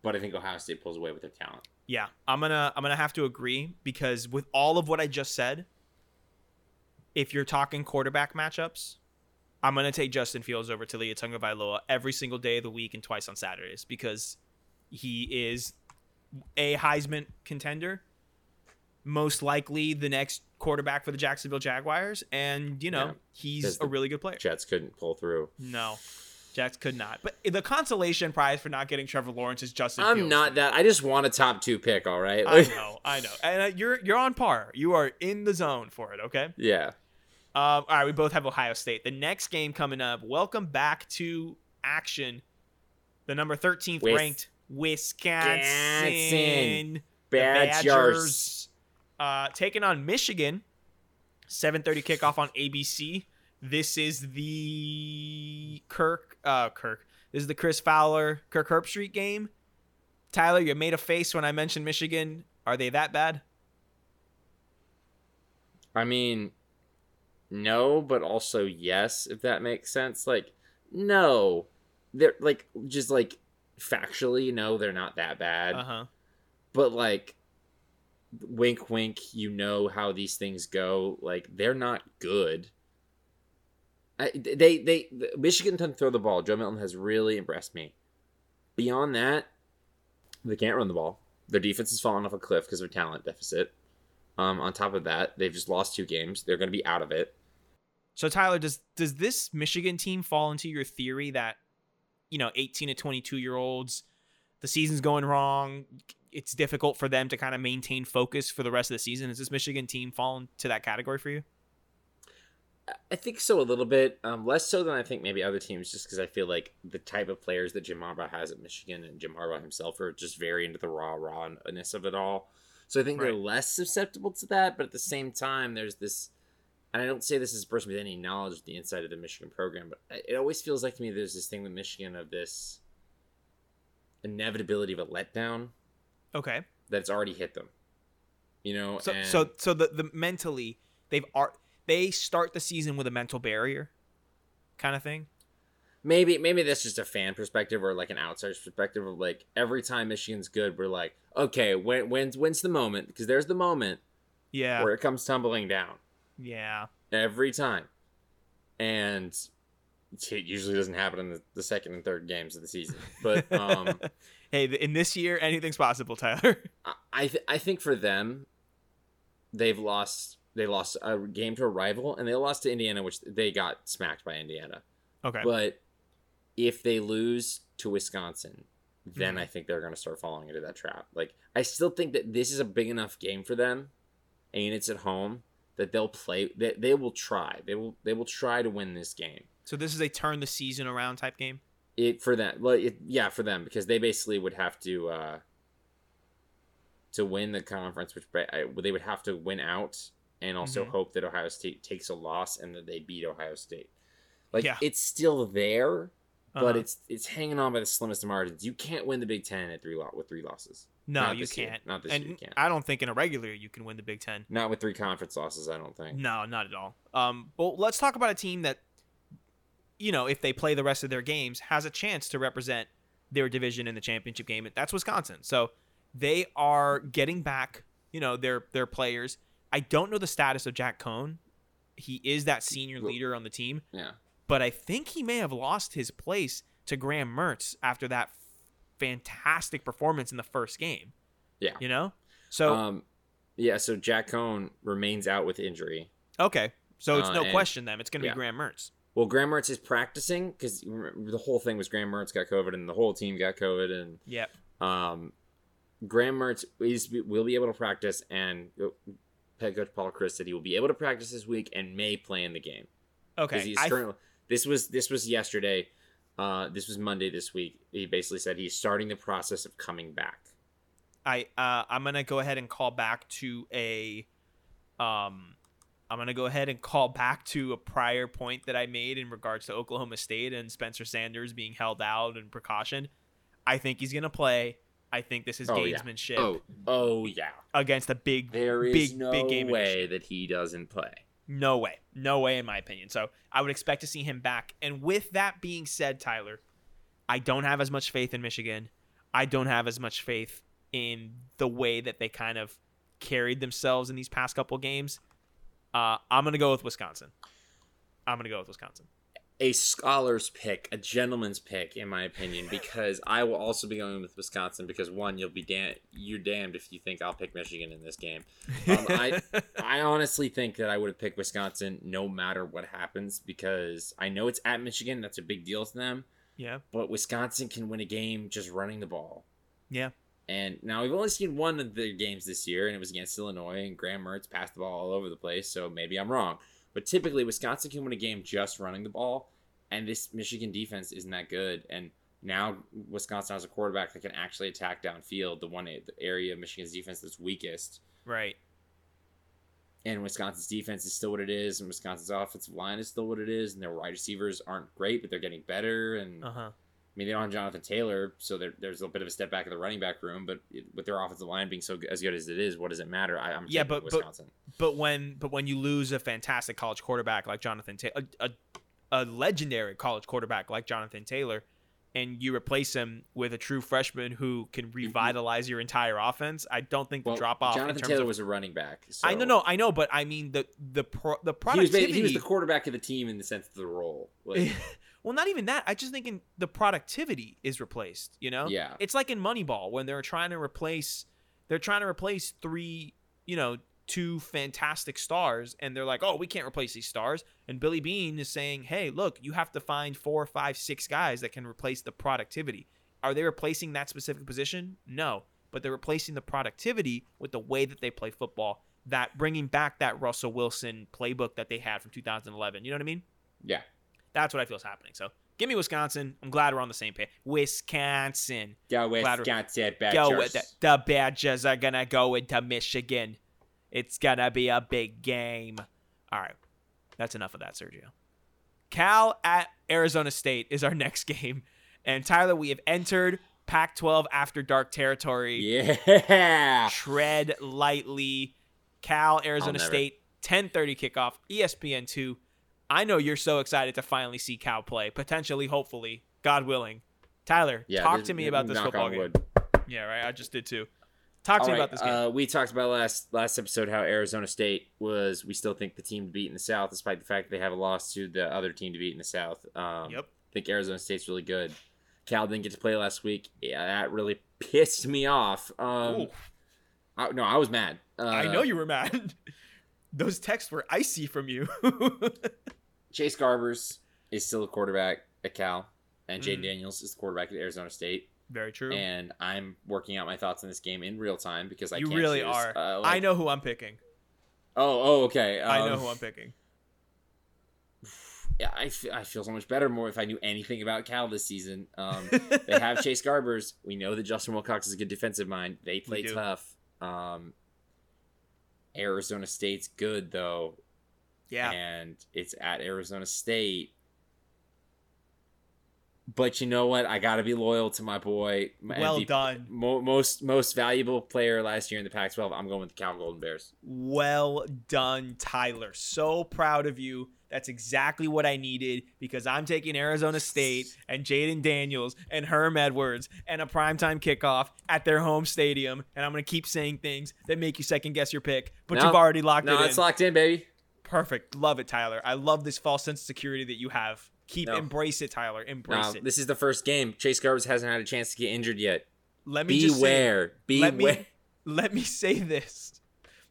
B: but I think Ohio State pulls away with their talent.
A: Yeah. I'm gonna I'm gonna have to agree because with all of what I just said, if you're talking quarterback matchups, I'm gonna take Justin Fields over to Taulia Tagovailoa every single day of the week and twice on Saturdays because he is a Heisman contender, most likely the next quarterback for the Jacksonville Jaguars, and you know
B: Yeah.
A: he's a really good player.
B: Jets couldn't pull through.
A: No, Jax could not. But the consolation prize for not getting Trevor Lawrence is Justin.
B: I'm
A: Fields.
B: not that. I just want a top two pick. All right.
A: I know, I know, and uh, you're you're on par. You are in the zone for it. Okay.
B: yeah.
A: Um, all right, we both have Ohio State. The next game coming up. Welcome back to action. The number 13th
B: Wis-
A: ranked Wisconsin
B: Wisconsin.
A: The
B: Badgers.
A: uh, taking on Michigan. 7:30 kickoff on ABC. This is the Kirk uh Kirk. This is the Chris Fowler Kirk Herbstreit game. Tyler, you made a face when I mentioned Michigan. Are they that bad?
B: I mean, no, but also yes, if that makes sense. Like, no, they're like just like factually, no, they're not that bad.
A: Uh huh.
B: But like, wink, wink, you know how these things go. Like, they're not good. I, they they Michigan doesn't throw the ball. Joe Milton has really impressed me. Beyond that, they can't run the ball. Their defense has fallen off a cliff because of talent deficit. Um, on top of that, they've just lost two games. They're going to be out of it.
A: So Tyler, does does this Michigan team fall into your theory that you know, 18 to 22 year olds, the season's going wrong, it's difficult for them to kind of maintain focus for the rest of the season? Is this Michigan team fall into that category for you?
B: I think so a little bit, um, less so than I think maybe other teams, just because I feel like the type of players that Jim Harbaugh has at Michigan and Jim Harbaugh himself are just very into the raw rawness of it all. So I think they're less susceptible to that, but at the same time, there's this, and I don't say this as a person with any knowledge of the inside of the Michigan program, but it always feels like to me there's this thing with Michigan of this inevitability of a letdown
A: Okay.
B: that's already hit them. You know,
A: So
B: and
A: so so the, the mentally they've are they start the season with a mental barrier kind of thing.
B: maybe maybe that's just a fan perspective or like an outsider's perspective of like every time Michigan's good, we're like, okay, when when's when's the moment? Because there's the moment
A: Yeah.
B: where it comes tumbling down
A: Yeah.
B: every time, and it usually doesn't happen in the, the second and third games of the season. But [LAUGHS] um,
A: hey, in this year anything's possible, Tyler. [LAUGHS]
B: I th- I think for them, they've lost they lost a game to a rival and they lost to Indiana, which they got smacked by Indiana.
A: Okay.
B: But if they lose to Wisconsin, then
A: Mhm.
B: I think they're going to start falling into that trap. Like I still think that this is a big enough game for them, and it's at home that they'll play. They, they will try. They will they will try to win this game.
A: so this is a turn the season around type game.
B: It for them. Well, it, yeah, for them because they basically would have to uh, to win the conference, which they would have to win out and also
A: Mhm.
B: hope that Ohio State takes a loss and that they beat Ohio State. Like
A: Yeah.
B: it's still there. but
A: Uh-huh.
B: it's it's hanging on by the slimmest of margins. You can't win the Big Ten at three lo- with three losses.
A: no,
B: not
A: you can't.
B: Not this
A: and
B: year, you can't.
A: I don't think in a regular year you can win the Big Ten.
B: Not with three conference losses. I don't think.
A: No, not at all. Um, well, let's talk about a team that, you know, if they play the rest of their games, has a chance to represent their division in the championship game. That's Wisconsin. So they are getting back, you know, their their players. I don't know the status of Jack Coan. He is that senior leader on the team,
B: Yeah.
A: but I think he may have lost his place to Graham Mertz after that fantastic performance in the first game.
B: Yeah.
A: You know? So
B: um, yeah. So Jack Coan remains out with injury.
A: okay. So it's
B: uh,
A: no
B: and-
A: question then. It's going to
B: yeah.
A: be Graham Mertz.
B: Well, Graham Mertz is practicing because the whole thing was Graham Mertz got COVID and the whole team got COVID and
A: Yep.
B: um, Graham Mertz is will be able to practice and uh, head coach Paul Chryst said he will be able to practice this week and may play in the game.
A: Okay.
B: he's
A: I-
B: currently this was this was yesterday uh this was monday this week he basically said he's starting the process of coming back
A: I uh, I'm gonna go ahead and call back to a um I'm gonna go ahead and call back to a prior point that I made in regards to Oklahoma State and Spencer Sanders being held out and precaution. I think he's gonna play. I think this is
B: Oh, yeah. oh oh yeah
A: against a big
B: there is
A: big
B: no
A: big game
B: way that he doesn't play
A: No way. No way in my opinion. So I would expect to see him back. And with that being said, Tyler, I don't have as much faith in Michigan. I don't have as much faith in the way that they kind of carried themselves in these past couple games. Uh, I'm gonna go with Wisconsin. I'm gonna go with Wisconsin.
B: A scholar's pick a gentleman's pick in my opinion because i will also be going with wisconsin because one you'll be damn you're damned if you think i'll pick michigan in this game Um, I- I honestly think that I would have picked Wisconsin no matter what happens because I know it's at Michigan. That's a big deal to them.
A: Yeah.
B: but Wisconsin can win a game just running the ball.
A: Yeah.
B: And now we've only seen one of the games this year, and it was against Illinois, and Graham Mertz passed the ball all over the place, so maybe I'm wrong. But typically, Wisconsin can win a game just running the ball, and this Michigan defense isn't that good. And now Wisconsin has a quarterback that can actually attack downfield, the one the area of Michigan's defense that's weakest.
A: Right.
B: And Wisconsin's defense is still what it is, and Wisconsin's offensive line is still what it is, and their wide receivers aren't great, but they're getting better. And
A: Uh huh.
B: I mean, they don't have Jonathan Taylor, so there, there's a bit of a step back in the running back room. But it, with their offensive line being so good, as good as it is, what does it matter? I, I'm
A: Yeah, but- but-
B: Wisconsin.
A: But when but when you lose a fantastic college quarterback like Jonathan Taylor, a, a, a legendary college quarterback like Jonathan Taylor, and you replace him with a true freshman who can revitalize your entire offense, I don't think the
B: well,
A: drop off.
B: Jonathan
A: in terms
B: Taylor
A: of,
B: was a running back. So
A: I know, no, I know, but I mean the the pro, the
B: He was,
A: productivity.
B: he was the quarterback of the team in the sense of the role. [LAUGHS] Like,
A: well, not even that. I just thinking the productivity is replaced. You know,
B: Yeah.
A: It's like in Moneyball when they're trying to replace, they're trying to replace three, you know, two fantastic stars, and they're like, oh, we can't replace these stars. And Billy Beane is saying, hey, look, you have to find four, five, six guys that can replace the productivity. Are they replacing that specific position? No, but they're replacing the productivity with the way that they play football. That bringing back that Russell Wilson playbook that they had from 2011. You know what I mean?
B: yeah.
A: That's what I feel is happening. So give me Wisconsin. I'm glad we're on the same page. Wisconsin.
B: Go Wisconsin
A: Go
B: Badgers.
A: with it. The Badgers are gonna go into Michigan. It's gonna be a big game. All right, that's enough of that, Sergio. Cal at Arizona State is our [LAUGHS] next game, and Tyler, we have entered Pac-12 after dark territory.
B: Yeah. [LAUGHS]
A: Tread lightly. Cal, Arizona. State, 10:30 kickoff, ESPN two. I know you're so excited to finally see Cal play, potentially, hopefully, God willing. Tyler,
B: Yeah.
A: talk
B: this-
A: to me about this football game.
B: wood.
A: Yeah, right. I just did too. Talk to
B: All
A: me about this game.
B: Uh, we talked about last last episode how Arizona State was. We still think the team to beat in the South, despite the fact that they have a loss to the other team to beat in the South. Um,
A: Yep.
B: I think Arizona State's really good. Cal didn't get to play last week. Yeah, that really [LAUGHS] pissed me off. Um, I, no, I was mad. Uh,
A: I know you were mad. [LAUGHS] Those texts were icy from you. [LAUGHS]
B: Chase Garbers is still a quarterback at Cal, and Jade
A: Mhm.
B: Daniels is the quarterback at Arizona State.
A: Very true.
B: And I'm working out my thoughts on this game in real time because I
A: you
B: can't
A: really
B: choose.
A: are.
B: Uh,
A: I know who I'm picking.
B: Oh, oh, okay.
A: I know
B: um,
A: who I'm picking. [SIGHS]
B: yeah, I feel, I feel so much better more if I knew anything about Cal this season. Um, [LAUGHS] they have Chase Garbers. We know that Justin Wilcox is a good defensive mind. They play tough. Um, Arizona State's good though,
A: yeah.
B: and it's at Arizona State. But you know what? I got to be loyal to my boy. my
A: Well
B: MVP
A: done.
B: Mo- most most valuable player last year in the Pac-12. I'm going with the Cal Golden Bears.
A: Well done, Tyler. So proud of you. That's exactly what I needed because I'm taking Arizona State and Jayden Daniels and Herm Edwards and a primetime kickoff at their home stadium. And I'm going to keep saying things that make you second guess your pick, but
B: No.
A: you've already locked
B: No,
A: it
B: it's locked in, baby.
A: Perfect. Love it, Tyler. I love this false sense of security that you have. Keep
B: No.
A: embrace it, Tyler. Embrace
B: No,
A: it.
B: this is the first game. Chase Garbers hasn't had a chance to get injured yet.
A: Let me just say,
B: Beware. Beware.
A: let me [LAUGHS] let me say this: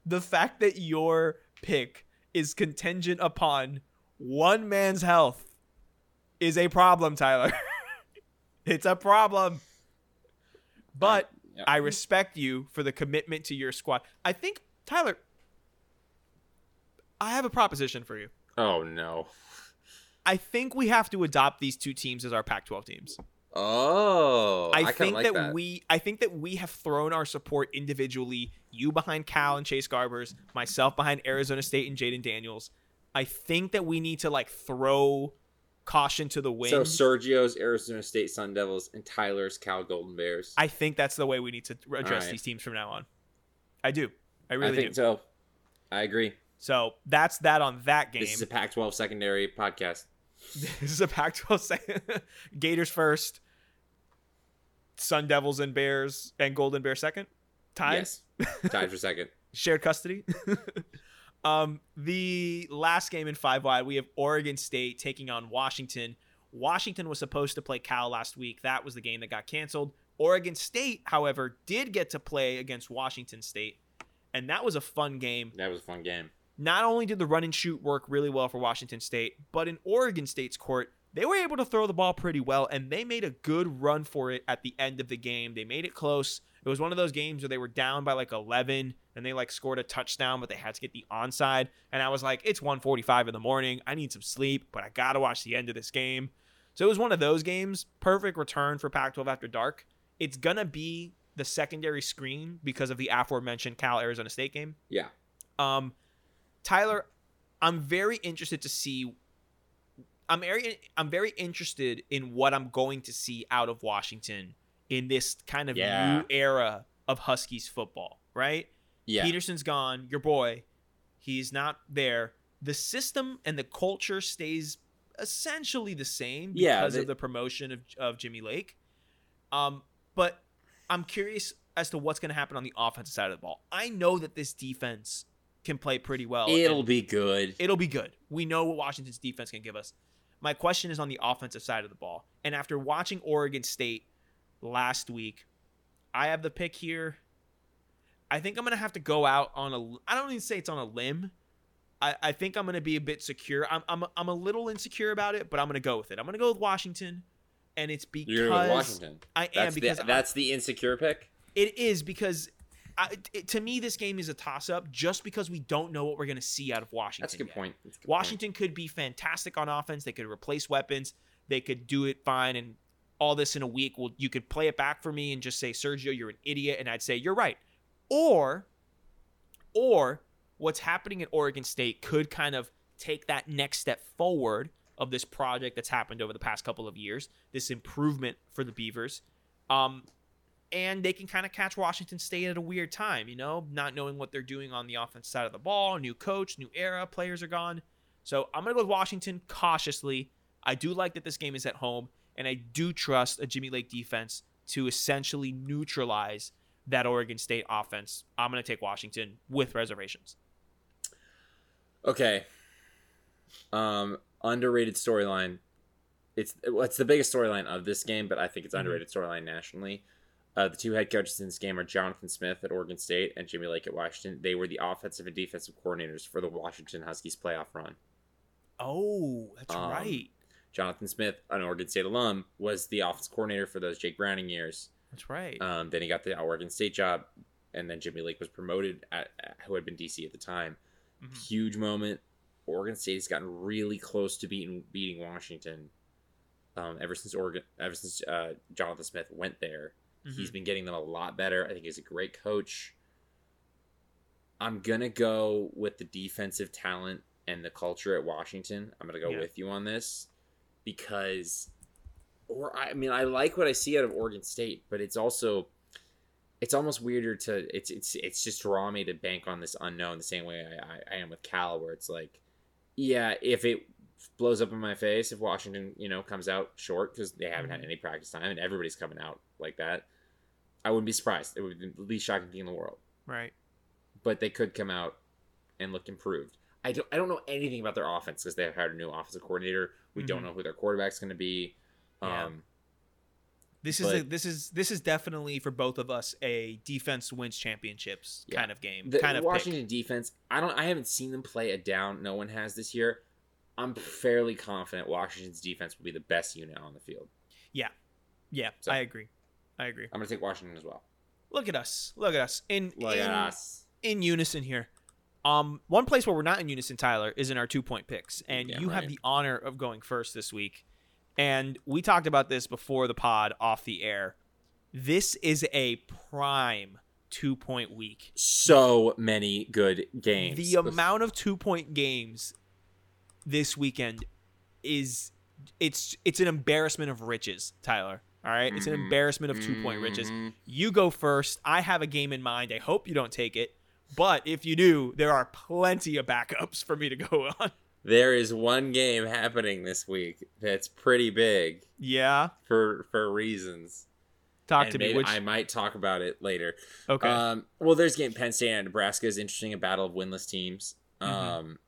A: the fact that your pick is contingent upon one man's health is a problem, Tyler. [LAUGHS] it's a problem. But. I respect you for the commitment to your squad. I think Tyler, I have a proposition for you.
B: Oh no.
A: I think we have to adopt these two teams as our Pac-12 teams.
B: Oh,
A: I,
B: kinda
A: think
B: like
A: that,
B: that,
A: we I think that we have thrown our support individually. You behind Cal and Chase Garbers, myself behind Arizona State and Jayden Daniels. I think that we need to like throw caution to the wind.
B: So Sergio's Arizona State Sun Devils and Tyler's Cal Golden Bears.
A: I think that's the way we need to address
B: right.
A: these teams from now on. I do. I
B: I
A: really
B: think
A: do.
B: so. I agree.
A: So that's that on that game. [LAUGHS]
B: This is a Pac-12 secondary podcast.
A: this [LAUGHS] is a Pac-12 second. Gators first. Sun Devils and Bears and Golden Bear second. Tied.
B: Yes, tied for second. [LAUGHS]
A: shared custody. um, the last game in five wide, we have Oregon State taking on Washington. Washington was supposed to play Cal last week. That was the game that got canceled. Oregon State, however, did get to play against Washington State, and that was a fun game.
B: That was a fun game.
A: Not only did the run and shoot work really well for Washington State, but in Oregon State's court, they were able to throw the ball pretty well, and they made a good run for it at the end of the game. They made it close. It was one of those games where they were down by like 11 and they like scored a touchdown, but they had to get the onside. And I was like, it's 1:45 in the morning. I need some sleep, but I gotta watch the end of this game. So it was one of those games. Perfect return for Pac-12 after dark. It's gonna be the secondary screen because of the aforementioned Cal Arizona State game.
B: Yeah.
A: Um, Tyler, I'm very interested to see. I'm very I'm very interested in what I'm going to see out of Washington in this kind of
B: Yeah.
A: new era of Huskies football, right?
B: Yeah.
A: Peterson's gone, your boy. He's not there. The system and the culture stays essentially the same
B: Yeah,
A: because
B: they-
A: of the promotion of, of Jimmy Lake. Um, but I'm curious as to what's going to happen on the offensive side of the ball. I know that this defense can play pretty well.
B: It'll be good.
A: it'll be good. We know what Washington's defense can give us. My question is on the offensive side of the ball. And after watching Oregon State last week, I have the pick here. I think I'm gonna have to go out on a. I don't even say it's on a limb. I, I think I'm gonna be a bit secure. I'm, I'm I'm a little insecure about it, but I'm gonna go with it. I'm gonna go with Washington, and it's because
B: You're with Washington.
A: I am
B: That's
A: because
B: the,
A: I-
B: that's the insecure pick.
A: it is because I, it, to me this game is a toss up just because we don't know what we're gonna see out of Washington.
B: That's a good
A: yet.
B: point. A good point.
A: Washington could be fantastic on offense. They could replace weapons. They could do it fine, and all this in a week. Well, you could play it back for me and just say, Sergio, you're an idiot, and I'd say you're right. Or, or what's happening at Oregon State could kind of take that next step forward of this project that's happened over the past couple of years. This improvement for the Beavers. Um, and they can kind of catch Washington State at a weird time, you know, not knowing what they're doing on the offense side of the ball. New coach, new era, players are gone. So I'm going to go with Washington cautiously. I do like that this game is at home, and I do trust a Jimmy Lake defense to essentially neutralize that Oregon State offense. I'm going to take Washington with reservations.
B: Okay. Um, underrated storyline. It's it's the biggest storyline of this game, but I think it's
A: Mhm.
B: underrated storyline nationally. Uh, the two head coaches in this game are Jonathan Smith at Oregon State and Jimmy Lake at Washington. They were the offensive and defensive coordinators for the Washington Huskies playoff run.
A: Oh, that's
B: Um,
A: right.
B: Jonathan Smith, an Oregon State alum, was the offense coordinator for those Jake Browning years.
A: That's right.
B: Um, then he got the Oregon State job, and then Jimmy Lake was promoted, at, at- who had been DC at the time.
A: Mhm.
B: Huge moment. Oregon State has gotten really close to beating beating Washington. Um, ever since Oregon, ever since uh, Jonathan Smith went there, he's
A: Mhm.
B: been getting them a lot better. I think he's a great coach. I'm gonna go with the defensive talent and the culture at Washington. I'm gonna go
A: Yeah.
B: with you on this because, or I mean, I like what I see out of Oregon State, but it's also, it's almost weirder to it's it's it's just draw me to bank on this unknown the same way I, I, I am with Cal, where it's like, yeah, if it blows up in my face, if Washington you know comes out short because they haven't had any practice time and everybody's coming out like that, I wouldn't be surprised. It would be the least shocking thing in the world
A: right.
B: but they could come out and look improved. I don't, I don't know anything about their offense because they've hired a new offensive coordinator. We don't
A: Mhm.
B: know who their quarterback's going to be.
A: Yeah.
B: Um,
A: This is a, this is this is definitely for both of us a defense wins championships
B: Yeah.
A: kind of game.
B: the
A: kind of pick.
B: Washington defense. I don't. I haven't seen them play a down. No one has this year. I'm fairly confident Washington's defense will be the best unit on the field.
A: Yeah,
B: So-
A: I agree. I agree.
B: I'm going to take Washington as well.
A: Look at us. Look at us. In
B: Look
A: in,
B: at us.
A: in unison here. Um, one place where we're not in unison, Tyler, is in our two point picks, and
B: Damn
A: you have the honor of going first this week. And we talked about this before the pod off the air. This is a prime two point week.
B: So many good games.
A: The amount of two point games this weekend is it's it's an embarrassment of riches, Tyler. All right? It's an
B: Mhm.
A: embarrassment of two point riches.
B: Mhm.
A: You go first. I have a game in mind. I hope you don't take it. But if you do, there are plenty of backups for me to go [LAUGHS] on.
B: There is one game happening this week that's pretty big
A: Yeah.
B: for for reasons.
A: Talk
B: and
A: to me. Which
B: I might talk about it later.
A: okay.
B: Um, well, there's game Penn State and Nebraska is interesting. A battle of winless teams.
A: Mhm.
B: Um,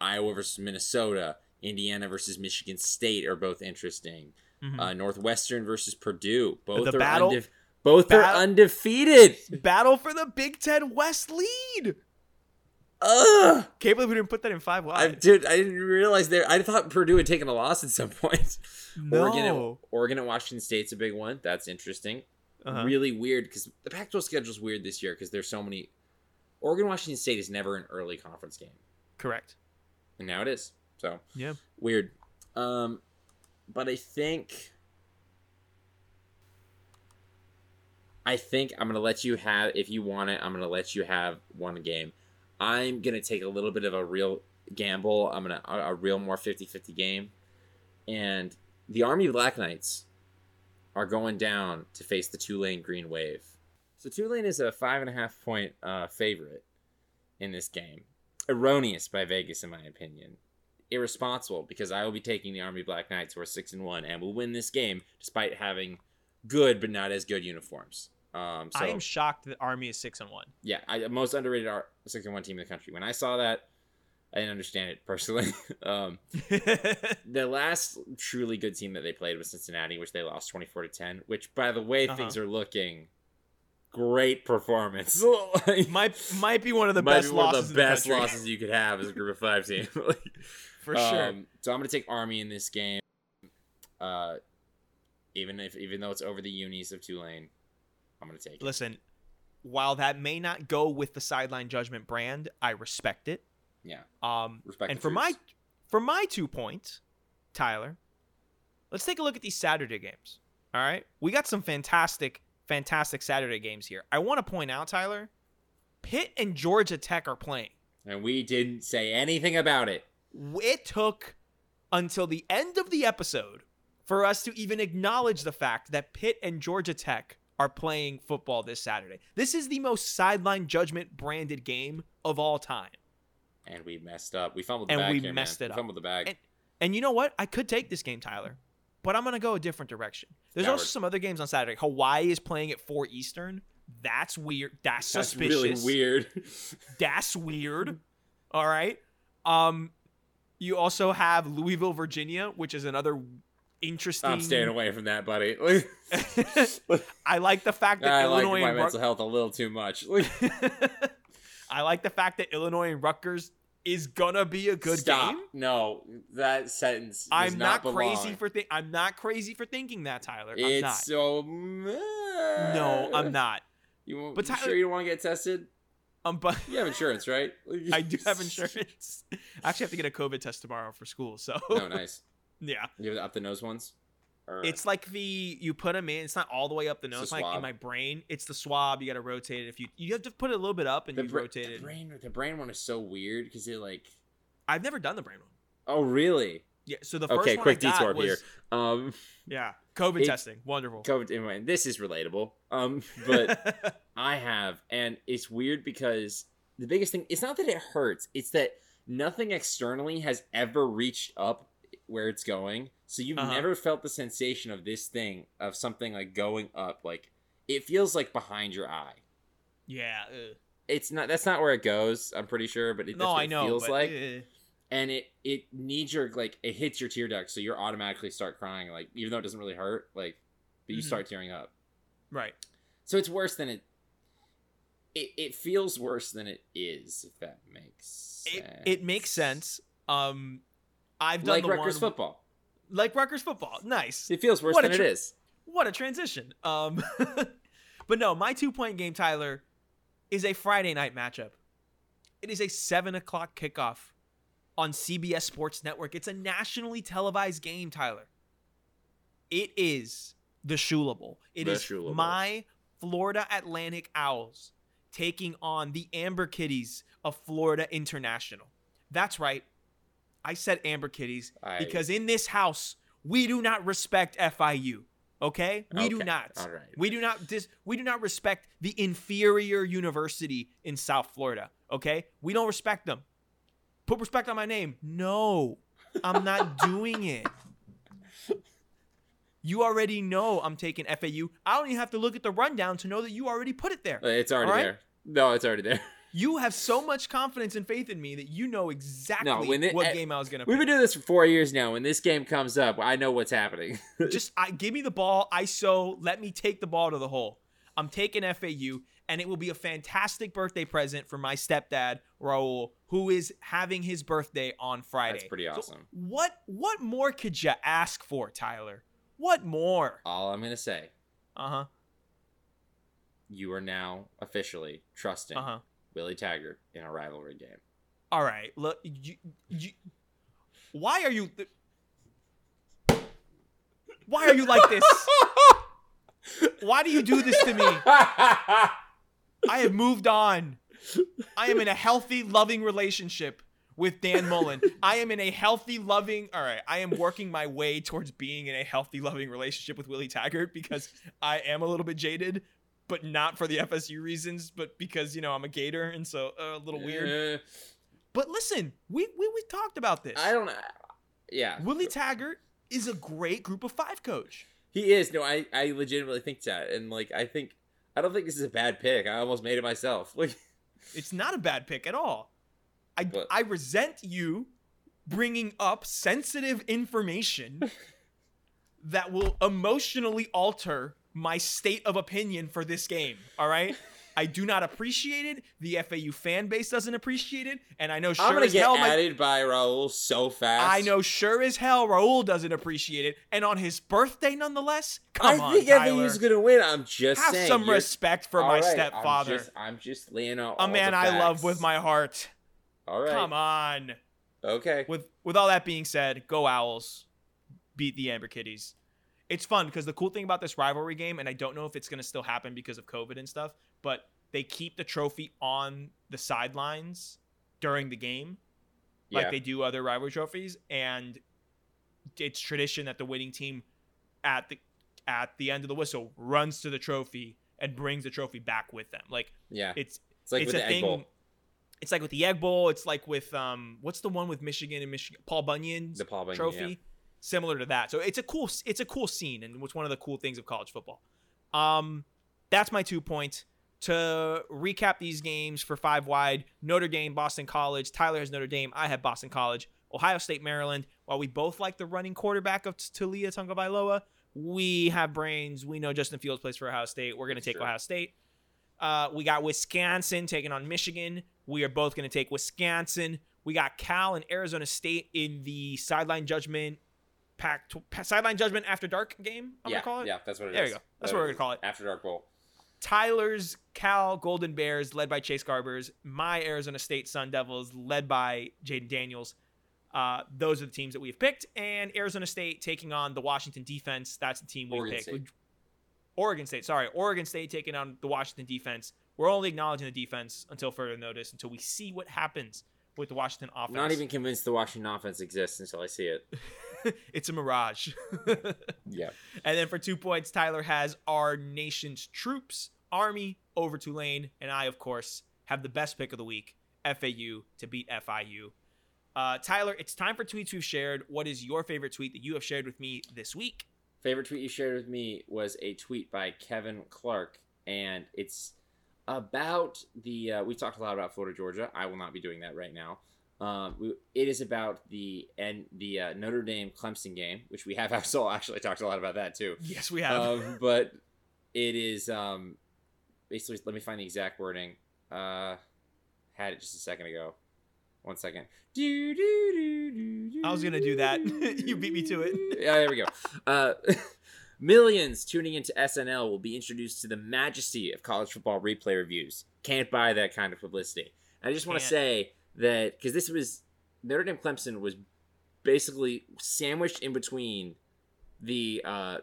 B: Iowa versus Minnesota, Indiana versus Michigan State are both interesting.
A: Mhm.
B: Uh, Northwestern versus Purdue, both
A: The
B: are
A: battle-
B: unde- both are undefeated.
A: Battle for the Big Ten West lead.
B: Ugh.
A: Can't believe we didn't put that in five
B: I,
A: wide.
B: dude, I didn't realize there. I thought Purdue had taken a loss at some [LAUGHS] point. Oregon, at,
A: no.
B: Oregon at Washington State's a big one. That's interesting.
A: Uh-huh.
B: Really weird because the Pac-12 schedule's weird this year because there's so many. Oregon Washington State is never an early conference game,
A: Correct.
B: and now it is. So
A: Yeah.
B: weird. Um, but I think. I think I'm gonna let you have if you want it. I'm gonna let you have one game. I'm gonna take a little bit of a real gamble. I'm gonna a, a real more 50-50 game, and the Army Black Knights are going down to face the Tulane Green Wave. So Tulane is a five and a half point uh, favorite in this game. Erroneous by Vegas, in my opinion. Irresponsible because I will be taking the Army Black Knights, who are six and one, and will win this game despite having good but not as good uniforms. Um, so
A: I am shocked that Army is six and one.
B: yeah, I, most underrated six and one team in the country. When I saw that, I didn't understand it personally. [LAUGHS] um, [LAUGHS] the last truly good team that they played was Cincinnati, which they lost twenty four to ten. Which, by the way,
A: Uh-huh.
B: things are looking great performance. [LAUGHS]
A: might might be one of the best
B: be
A: losses
B: the best
A: the
B: losses you could have as a group of five team. Like,
A: for sure.
B: um, so I'm gonna take Army in this game. Uh, even if even though it's over the unis of Tulane, I'm gonna take it.
A: Listen, while that may not go with the sideline judgment brand, I respect it.
B: Yeah,
A: Um,
B: respect.
A: and
B: the
A: for my for my two points, Tyler, let's take a look at these Saturday games. All right, we got some fantastic, fantastic Saturday games here. I want to point out, Tyler, Pitt and Georgia Tech are playing.
B: and we didn't say anything about it.
A: It took until the end of the episode for us to even acknowledge the fact that Pitt and Georgia Tech are playing football this Saturday. This is the most sideline judgment branded game of all time.
B: And we messed up. We fumbled the
A: And
B: bag
A: we
B: here,
A: messed
B: man.
A: it
B: We
A: up.
B: fumbled the bag.
A: And- And you know what? I could take this game, Tyler, but I'm going to go a different direction. There's also some other games on Saturday. Hawaii is playing at 4 Eastern. That's weird. That's, suspicious.
B: That's
A: suspicious.
B: really weird.
A: That's weird. [LAUGHS] All right. Um you also have Louisville, Virginia, which is another interesting
B: I'm staying away from that, buddy. [LAUGHS] [LAUGHS]
A: I like the fact that
B: I like my
A: and
B: mental health a little too much. [LAUGHS]
A: I like the fact that Illinois and Rutgers is gonna be a good
B: Stop.
A: game.
B: No, that sentence.
A: I'm not,
B: not,
A: crazy for think I'm not crazy for thinking that, Tyler. I'm
B: It's
A: not.
B: so.
A: No, I'm not.
B: You, won't-
A: But
B: you
A: Tyler-
B: sure you don't want to get tested?
A: Um, but
B: You have insurance, right? [LAUGHS]
A: I do have insurance. [LAUGHS] I actually have to get a COVID test tomorrow for school. So
B: no, nice. [LAUGHS]
A: yeah,
B: You have the up the nose ones. Or-
A: it's like the you put them in. It's not all the way up the nose, like in my brain. It's the swab. You got to rotate it. If you you have to put it a little bit up and
B: the,
A: you
B: bra-
A: rotate
B: the
A: it.
B: brain. The brain one is so weird because it like.
A: I've never done the brain one.
B: Oh really?
A: Yeah. So the first
B: Okay,
A: one
B: quick detour
A: was,
B: here. Um,
A: Yeah, COVID
B: It-
A: testing. Wonderful.
B: COVID. Anyway, this is relatable. Um, but I have, and it's weird because the biggest thing it's not that it hurts, it's that nothing externally has ever reached up where it's going. So you've
A: Uh-huh.
B: never felt the sensation of this thing of something like going up. Like it feels like behind your eye.
A: yeah. ugh.
B: It's not. That's not where it goes. I'm pretty sure, but it,
A: No, I know.
B: feels
A: but,
B: like. And it it needs your like it hits your tear duct, so you automatically start crying. Like even though it doesn't really hurt, like but you
A: Mhm.
B: start tearing up.
A: right.
B: So it's worse than it. It, it feels worse than it is, if that makes sense.
A: It, it makes sense. Um, I've done
B: Like
A: the
B: Rutgers
A: one
B: football.
A: like Rutgers football. Nice.
B: It feels worse
A: What a
B: than
A: tr-
B: it is.
A: What a transition. Um, [LAUGHS] but no, my two point game, Tyler, is a Friday night matchup. It is a seven o'clock kickoff on CBS Sports Network. It's a nationally televised game, Tyler. It is the Shula Bowl. It
B: The
A: is
B: Shula
A: my Florida Atlantic Owls taking on the Amber Kitties of Florida International. That's right. I said Amber Kitties
B: I-
A: because in this house we do not respect FIU. Okay, we do not.
B: all right.
A: We do not. Dis- we do not respect the inferior university in South Florida. Okay, we don't respect them. Put respect on my name. No, I'm not [LAUGHS] doing it. You already know I'm taking FAU. I don't even have to look at the rundown to know that you already put it there.
B: Uh, It's already
A: right?
B: there. No, it's already there. [LAUGHS]
A: You have so much confidence and faith in me that you know exactly
B: when it-
A: what
B: eh,
A: game I was gonna.
B: Play.
A: We've
B: been doing this for four years now. When this game comes up, I know what's happening. [LAUGHS]
A: just I, give me the ball, ISO, let me take the ball to the hole. I'm taking FAU, and it will be a fantastic birthday present for my stepdad Raul, who is having his birthday on Friday.
B: That's pretty
A: So
B: awesome.
A: what what more could you ask for, Tyler? What more?
B: All I'm gonna say,
A: Uh huh.
B: you are now officially trusting
A: Uh huh.
B: Willie Taggart in a rivalry game.
A: All right. Look, you, you, why are you? Why are you like this? [LAUGHS] Why do you do this to me? [LAUGHS] I have moved on. I am in a healthy, loving relationship with Dan Mullen. [LAUGHS] I am in a healthy, loving. All right, I am working my way towards being in a healthy, loving relationship with Willie Taggart because I am a little bit jaded, but not for the FSU reasons, but because you know I'm a Gator and so uh, a little weird. But listen, we we we talked about this.
B: I don't. Know. Yeah,
A: Willie Taggart is a great group of five coach.
B: he is. No, I I legitimately think that, and like I think I don't think this is a bad pick. I almost made it myself. [LAUGHS] Like
A: It's not a bad pick at all. I
B: But-
A: I resent you bringing up sensitive information [LAUGHS] that will emotionally alter my state of opinion for this game. All right. [LAUGHS] I do not appreciate it. The FAU fan base doesn't appreciate it, and I know sure
B: I'm gonna
A: as
B: get
A: hell my
B: added by Raul so fast.
A: I know sure as hell Raul doesn't appreciate it, and on his birthday, nonetheless. Come on.
B: I
A: on,
B: think
A: Tyler.
B: FAU's gonna win. I'm just
A: Have
B: saying.
A: some respect for my
B: right,
A: stepfather,
B: I'm just, I'm just laying out
A: a man I love with my heart.
B: All right.
A: Come on.
B: Okay.
A: With with all that being said, go Owls, beat the Amber Kitties. It's fun because the cool thing about this rivalry game, and I don't know if it's gonna still happen because of COVID and stuff, but they keep the trophy on the sidelines during the game. like
B: yeah.
A: they do other rivalry trophies and it's tradition that the winning team at the at the end of the whistle runs to the trophy and brings the trophy back with them like
B: yeah.
A: it's
B: It's like
A: it's
B: with
A: a
B: the
A: thing
B: bowl,
A: it's like with the egg bowl it's like with um what's the one with michigan and michigan paul bunyan's
B: the Paul Bunyan.
A: trophy?
B: yeah.
A: similar to that. So it's a cool it's a cool scene and it's one of the cool things of college football. Um that's my two points. To recap these games for five wide notre dame boston college. Tyler has notre dame i have boston college. Ohio state maryland. While we both like the running quarterback of Taulia Tagovailoa, we have brains. We know justin fields plays for ohio state. We're going to take
B: Sure.
A: ohio state. Uh, we got wisconsin taking on michigan we are both going to take wisconsin we got cal and arizona state in the sideline judgment pack sideline judgment after dark game i'm
B: yeah,
A: going to call it
B: yeah, that's what it is.
A: There you go. That's what we're gonna call it.
B: After Dark Bowl.
A: Tyler's Cal Golden Bears, led by Chase Garbers. My Arizona State Sun Devils, led by Jayden Daniels. Uh, those are the teams that we've picked. And Arizona State taking on the Washington defense. That's the team we
B: Oregon
A: picked.
B: State.
A: Oregon State, sorry. Oregon State taking on the Washington defense. We're only acknowledging the defense until further notice, until we see what happens with the Washington offense.
B: Not even convinced the Washington offense exists until I see it. [LAUGHS]
A: it's a mirage. [LAUGHS]
B: Yeah.
A: And then for two points, Tyler has our nation's troops, Army over Tulane. And I, of course, have the best pick of the week, FAU to beat FIU. Uh, Tyler, it's time for tweets we've shared. What is your favorite tweet that you have shared with me this week?
B: Favorite tweet you shared with me was a tweet by Kevin Clark, and it's about the. Uh, we talked a lot about Florida, Georgia. I will not be doing that right now. Um, we, it is about the and the uh, Notre Dame Clemson game, which we have [LAUGHS] also actually talked a lot about that too.
A: Yes, we have.
B: Um, but it is um, basically. Let me find the exact wording. Uh, had it just a second ago. One second. Do, do, do, do, do,
A: I was gonna do that. [LAUGHS] You beat me to it.
B: Yeah, there we go. Uh, [LAUGHS] millions tuning into SNL will be introduced to the majesty of college football replay reviews. Can't buy that kind of publicity. I just want to say that because this was Notre Dame Clemson was basically sandwiched in between the uh,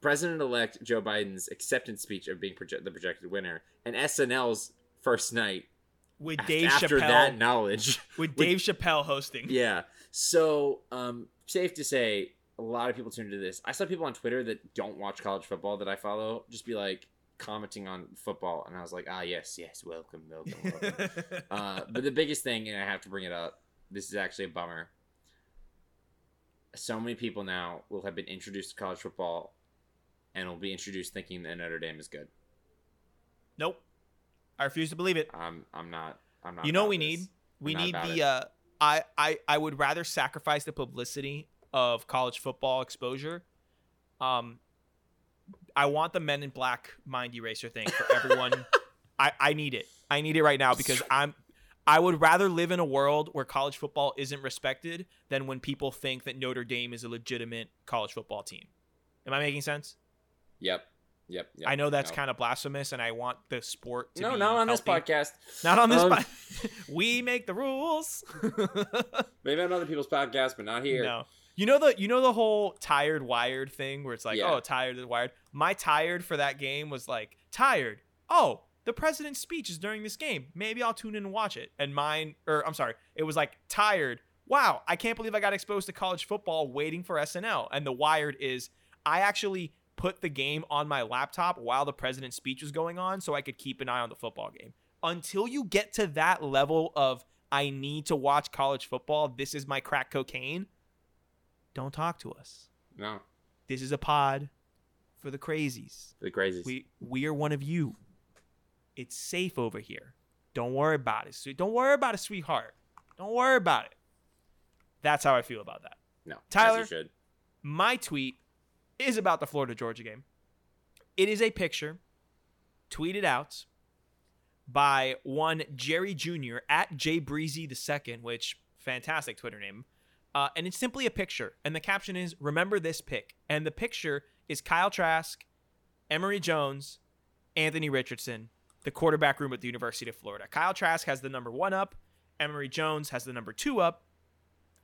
B: President-elect Joe Biden's acceptance speech of being proje- the projected winner and SNL's first night
A: with Dave
B: after
A: Chappelle,
B: that knowledge. [LAUGHS]
A: with Dave Chappelle hosting.
B: Yeah. So, um, safe to say, a lot of people tune into this. I saw people on Twitter that don't watch college football that I follow just be like commenting on football, and I was like, ah, yes, yes, welcome, welcome, welcome. [LAUGHS] uh, but the biggest thing, and I have to bring it up, this is actually a bummer. So many people now will have been introduced to college football, and will be introduced thinking that Notre Dame is good.
A: nope. I refuse to believe it.
B: I'm, I'm not. I'm not.
A: you know what we
B: this.
A: need? We need the
B: it.
A: uh I, I I would rather sacrifice the publicity of college football exposure. Um I want the men in black mind eraser thing for everyone [LAUGHS] I, I need it. I need it right now because [LAUGHS] I'm I would rather live in a world where college football isn't respected than when people think that Notre Dame is a legitimate college football team. Am I making sense?
B: Yep. Yep. yep.
A: I know that's
B: No.
A: kind of blasphemous, and I want the sport to
B: no, not on this podcast.
A: Not on this.
B: Um,
A: pod- [LAUGHS] we make the rules.
B: Maybe on other people's podcasts, but not here.
A: No. You know the you know the whole tired wired thing where it's like,
B: Yeah.
A: oh, tired is wired. My tired for that game was like, tired. Oh, the president's speech is during this game. Maybe I'll tune in and watch it. And mine or I'm sorry, it was like tired. Wow, I can't believe I got exposed to college football waiting for SNL. And the wired is I actually put the game on my laptop while the president's speech was going on so I could keep an eye on the football game. Until you get to that level of I need to watch college football, this is my crack cocaine don't talk to us.
B: No.
A: This is a pod for the crazies.
B: The crazies.
A: We we are one of you. It's safe over here. Don't worry about it. sweet- Don't worry about it, sweetheart. Don't worry about it. That's how I feel about that.
B: no.
A: Tyler?
B: you should.
A: My tweet is about the Florida Georgia game. It is a picture tweeted out by one Jerry Jr. at J Breezy II, which fantastic Twitter name. Uh, and it's simply a picture, and the caption is "Remember this pick." And the picture is Kyle Trask, Emory Jones, Anthony Richardson, the quarterback room at the University of Florida. Kyle Trask has the number one up. Emory Jones has the number two up.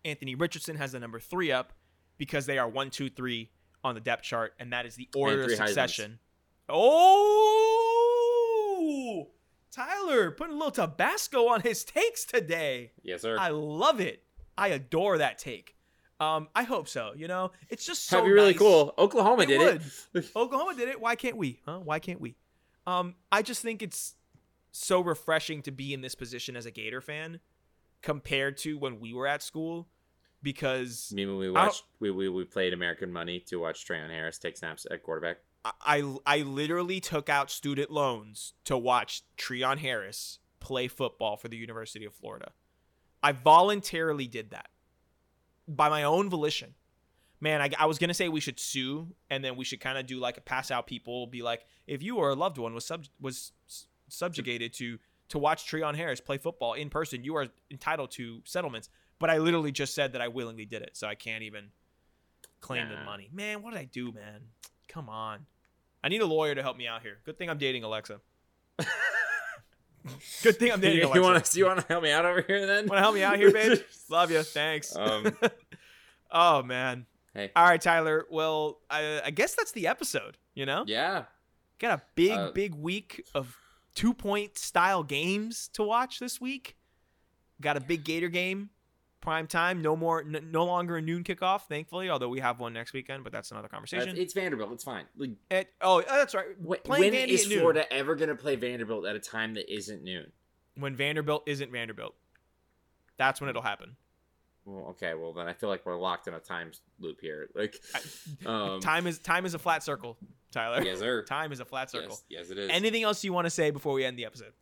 A: Anthony Richardson has the number three up because they are one, two, three on the depth chart, and that is the order of
B: three Heismans.
A: succession. Oh, Tyler putting a little Tabasco on his takes today.
B: Yes, sir.
A: I love it. I adore that take. Um, I hope so. You know, it's just so
B: That'd be really
A: nice.
B: cool. Oklahoma
A: It
B: did
A: would.
B: it. [LAUGHS]
A: Oklahoma did it. Why can't we? Huh? Why can't we? Um, I just think it's so refreshing to be in this position as a Gator fan compared to when we were at school because
B: I mean, when we watched, we, we, we played American Money to watch Treon Harris take snaps at quarterback.
A: I, I I literally took out student loans to watch Treon Harris play football for the University of Florida. I voluntarily did that by my own volition. Man, I, I was gonna say we should sue, and then we should kind of do like a pass out people, be like, if you or a loved one was sub was subjugated to to watch Treon Harris play football in person, you are entitled to settlements. But I literally just said that I willingly did it, so I can't even claim the money. Man, what did I do, man? Come on. I need a lawyer to help me out here. Good thing I'm dating Alexa. Good thing I'm dating [LAUGHS]
B: You,
A: Alexa.
B: want to you want to help me out over here then?
A: Want to help me out here, babe? [LAUGHS] Love you. Thanks.
B: Um, [LAUGHS]
A: oh man.
B: Hey.
A: All right, Tyler. Well, I, I guess that's the episode. You know,
B: yeah.
A: got a big,
B: Uh,
A: big week of two point style games to watch this week. Got a big Gator game, prime time. No more, n- no longer a noon kickoff. Thankfully, although we have one next weekend, but that's another conversation.
B: It's Vanderbilt. It's fine. Like,
A: It- oh, that's right.
B: wh-
A: Playing
B: when is
A: at.
B: Florida ever going to play Vanderbilt at a time that isn't noon?
A: when Vanderbilt isn't Vanderbilt. That's when it'll happen.
B: Well, okay. Well, then I feel like we're locked in a time loop here. [LAUGHS] Like, um,
A: time is time is a flat circle, Tyler.
B: Yes, sir. [LAUGHS]
A: Time is a flat circle.
B: Yes, yes, it is.
A: Anything else you want to say before we end the episode?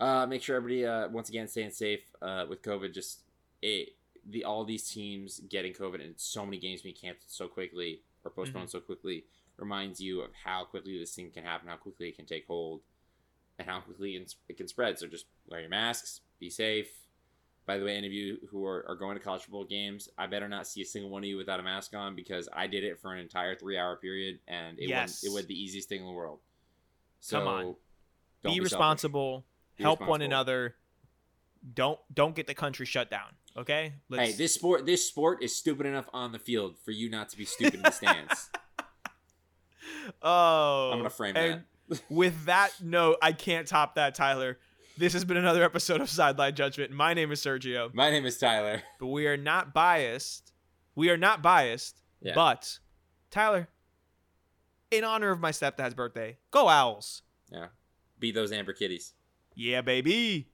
B: Uh, make sure everybody, uh, once again, staying safe uh, with COVID. Just it, the all these teams getting COVID and so many games being canceled so quickly or postponed
A: Mm-hmm.
B: so quickly reminds you of how quickly this thing can happen, how quickly it can take hold, and how quickly it can spread. So just wear your masks, be safe. By the way, any of you who are, are going to college football games, I better not see a single one of you without a mask on because I did it for an entire three hour period and it
A: Yes.
B: wasn't it was the easiest thing in the world. So
A: Come on.
B: don't
A: be,
B: selfish.
A: responsible.
B: Be
A: help one
B: responsible.
A: another. Don't don't get the country shut down. Okay.
B: Hey, this sport this sport is stupid enough on the field for you not to be stupid in the stands. [LAUGHS]
A: Oh,
B: I'm gonna frame that. [LAUGHS]
A: with that note, I can't top that, Tyler. This has been another episode of Sideline Judgment. My name is Sergio,
B: My name is Tyler. [LAUGHS]
A: but we are not biased. We are not biased,
B: Yeah.
A: but Tyler, in honor of my stepdad's birthday, go Owls.
B: Yeah. Beat those Amber Kitties.
A: Yeah, baby.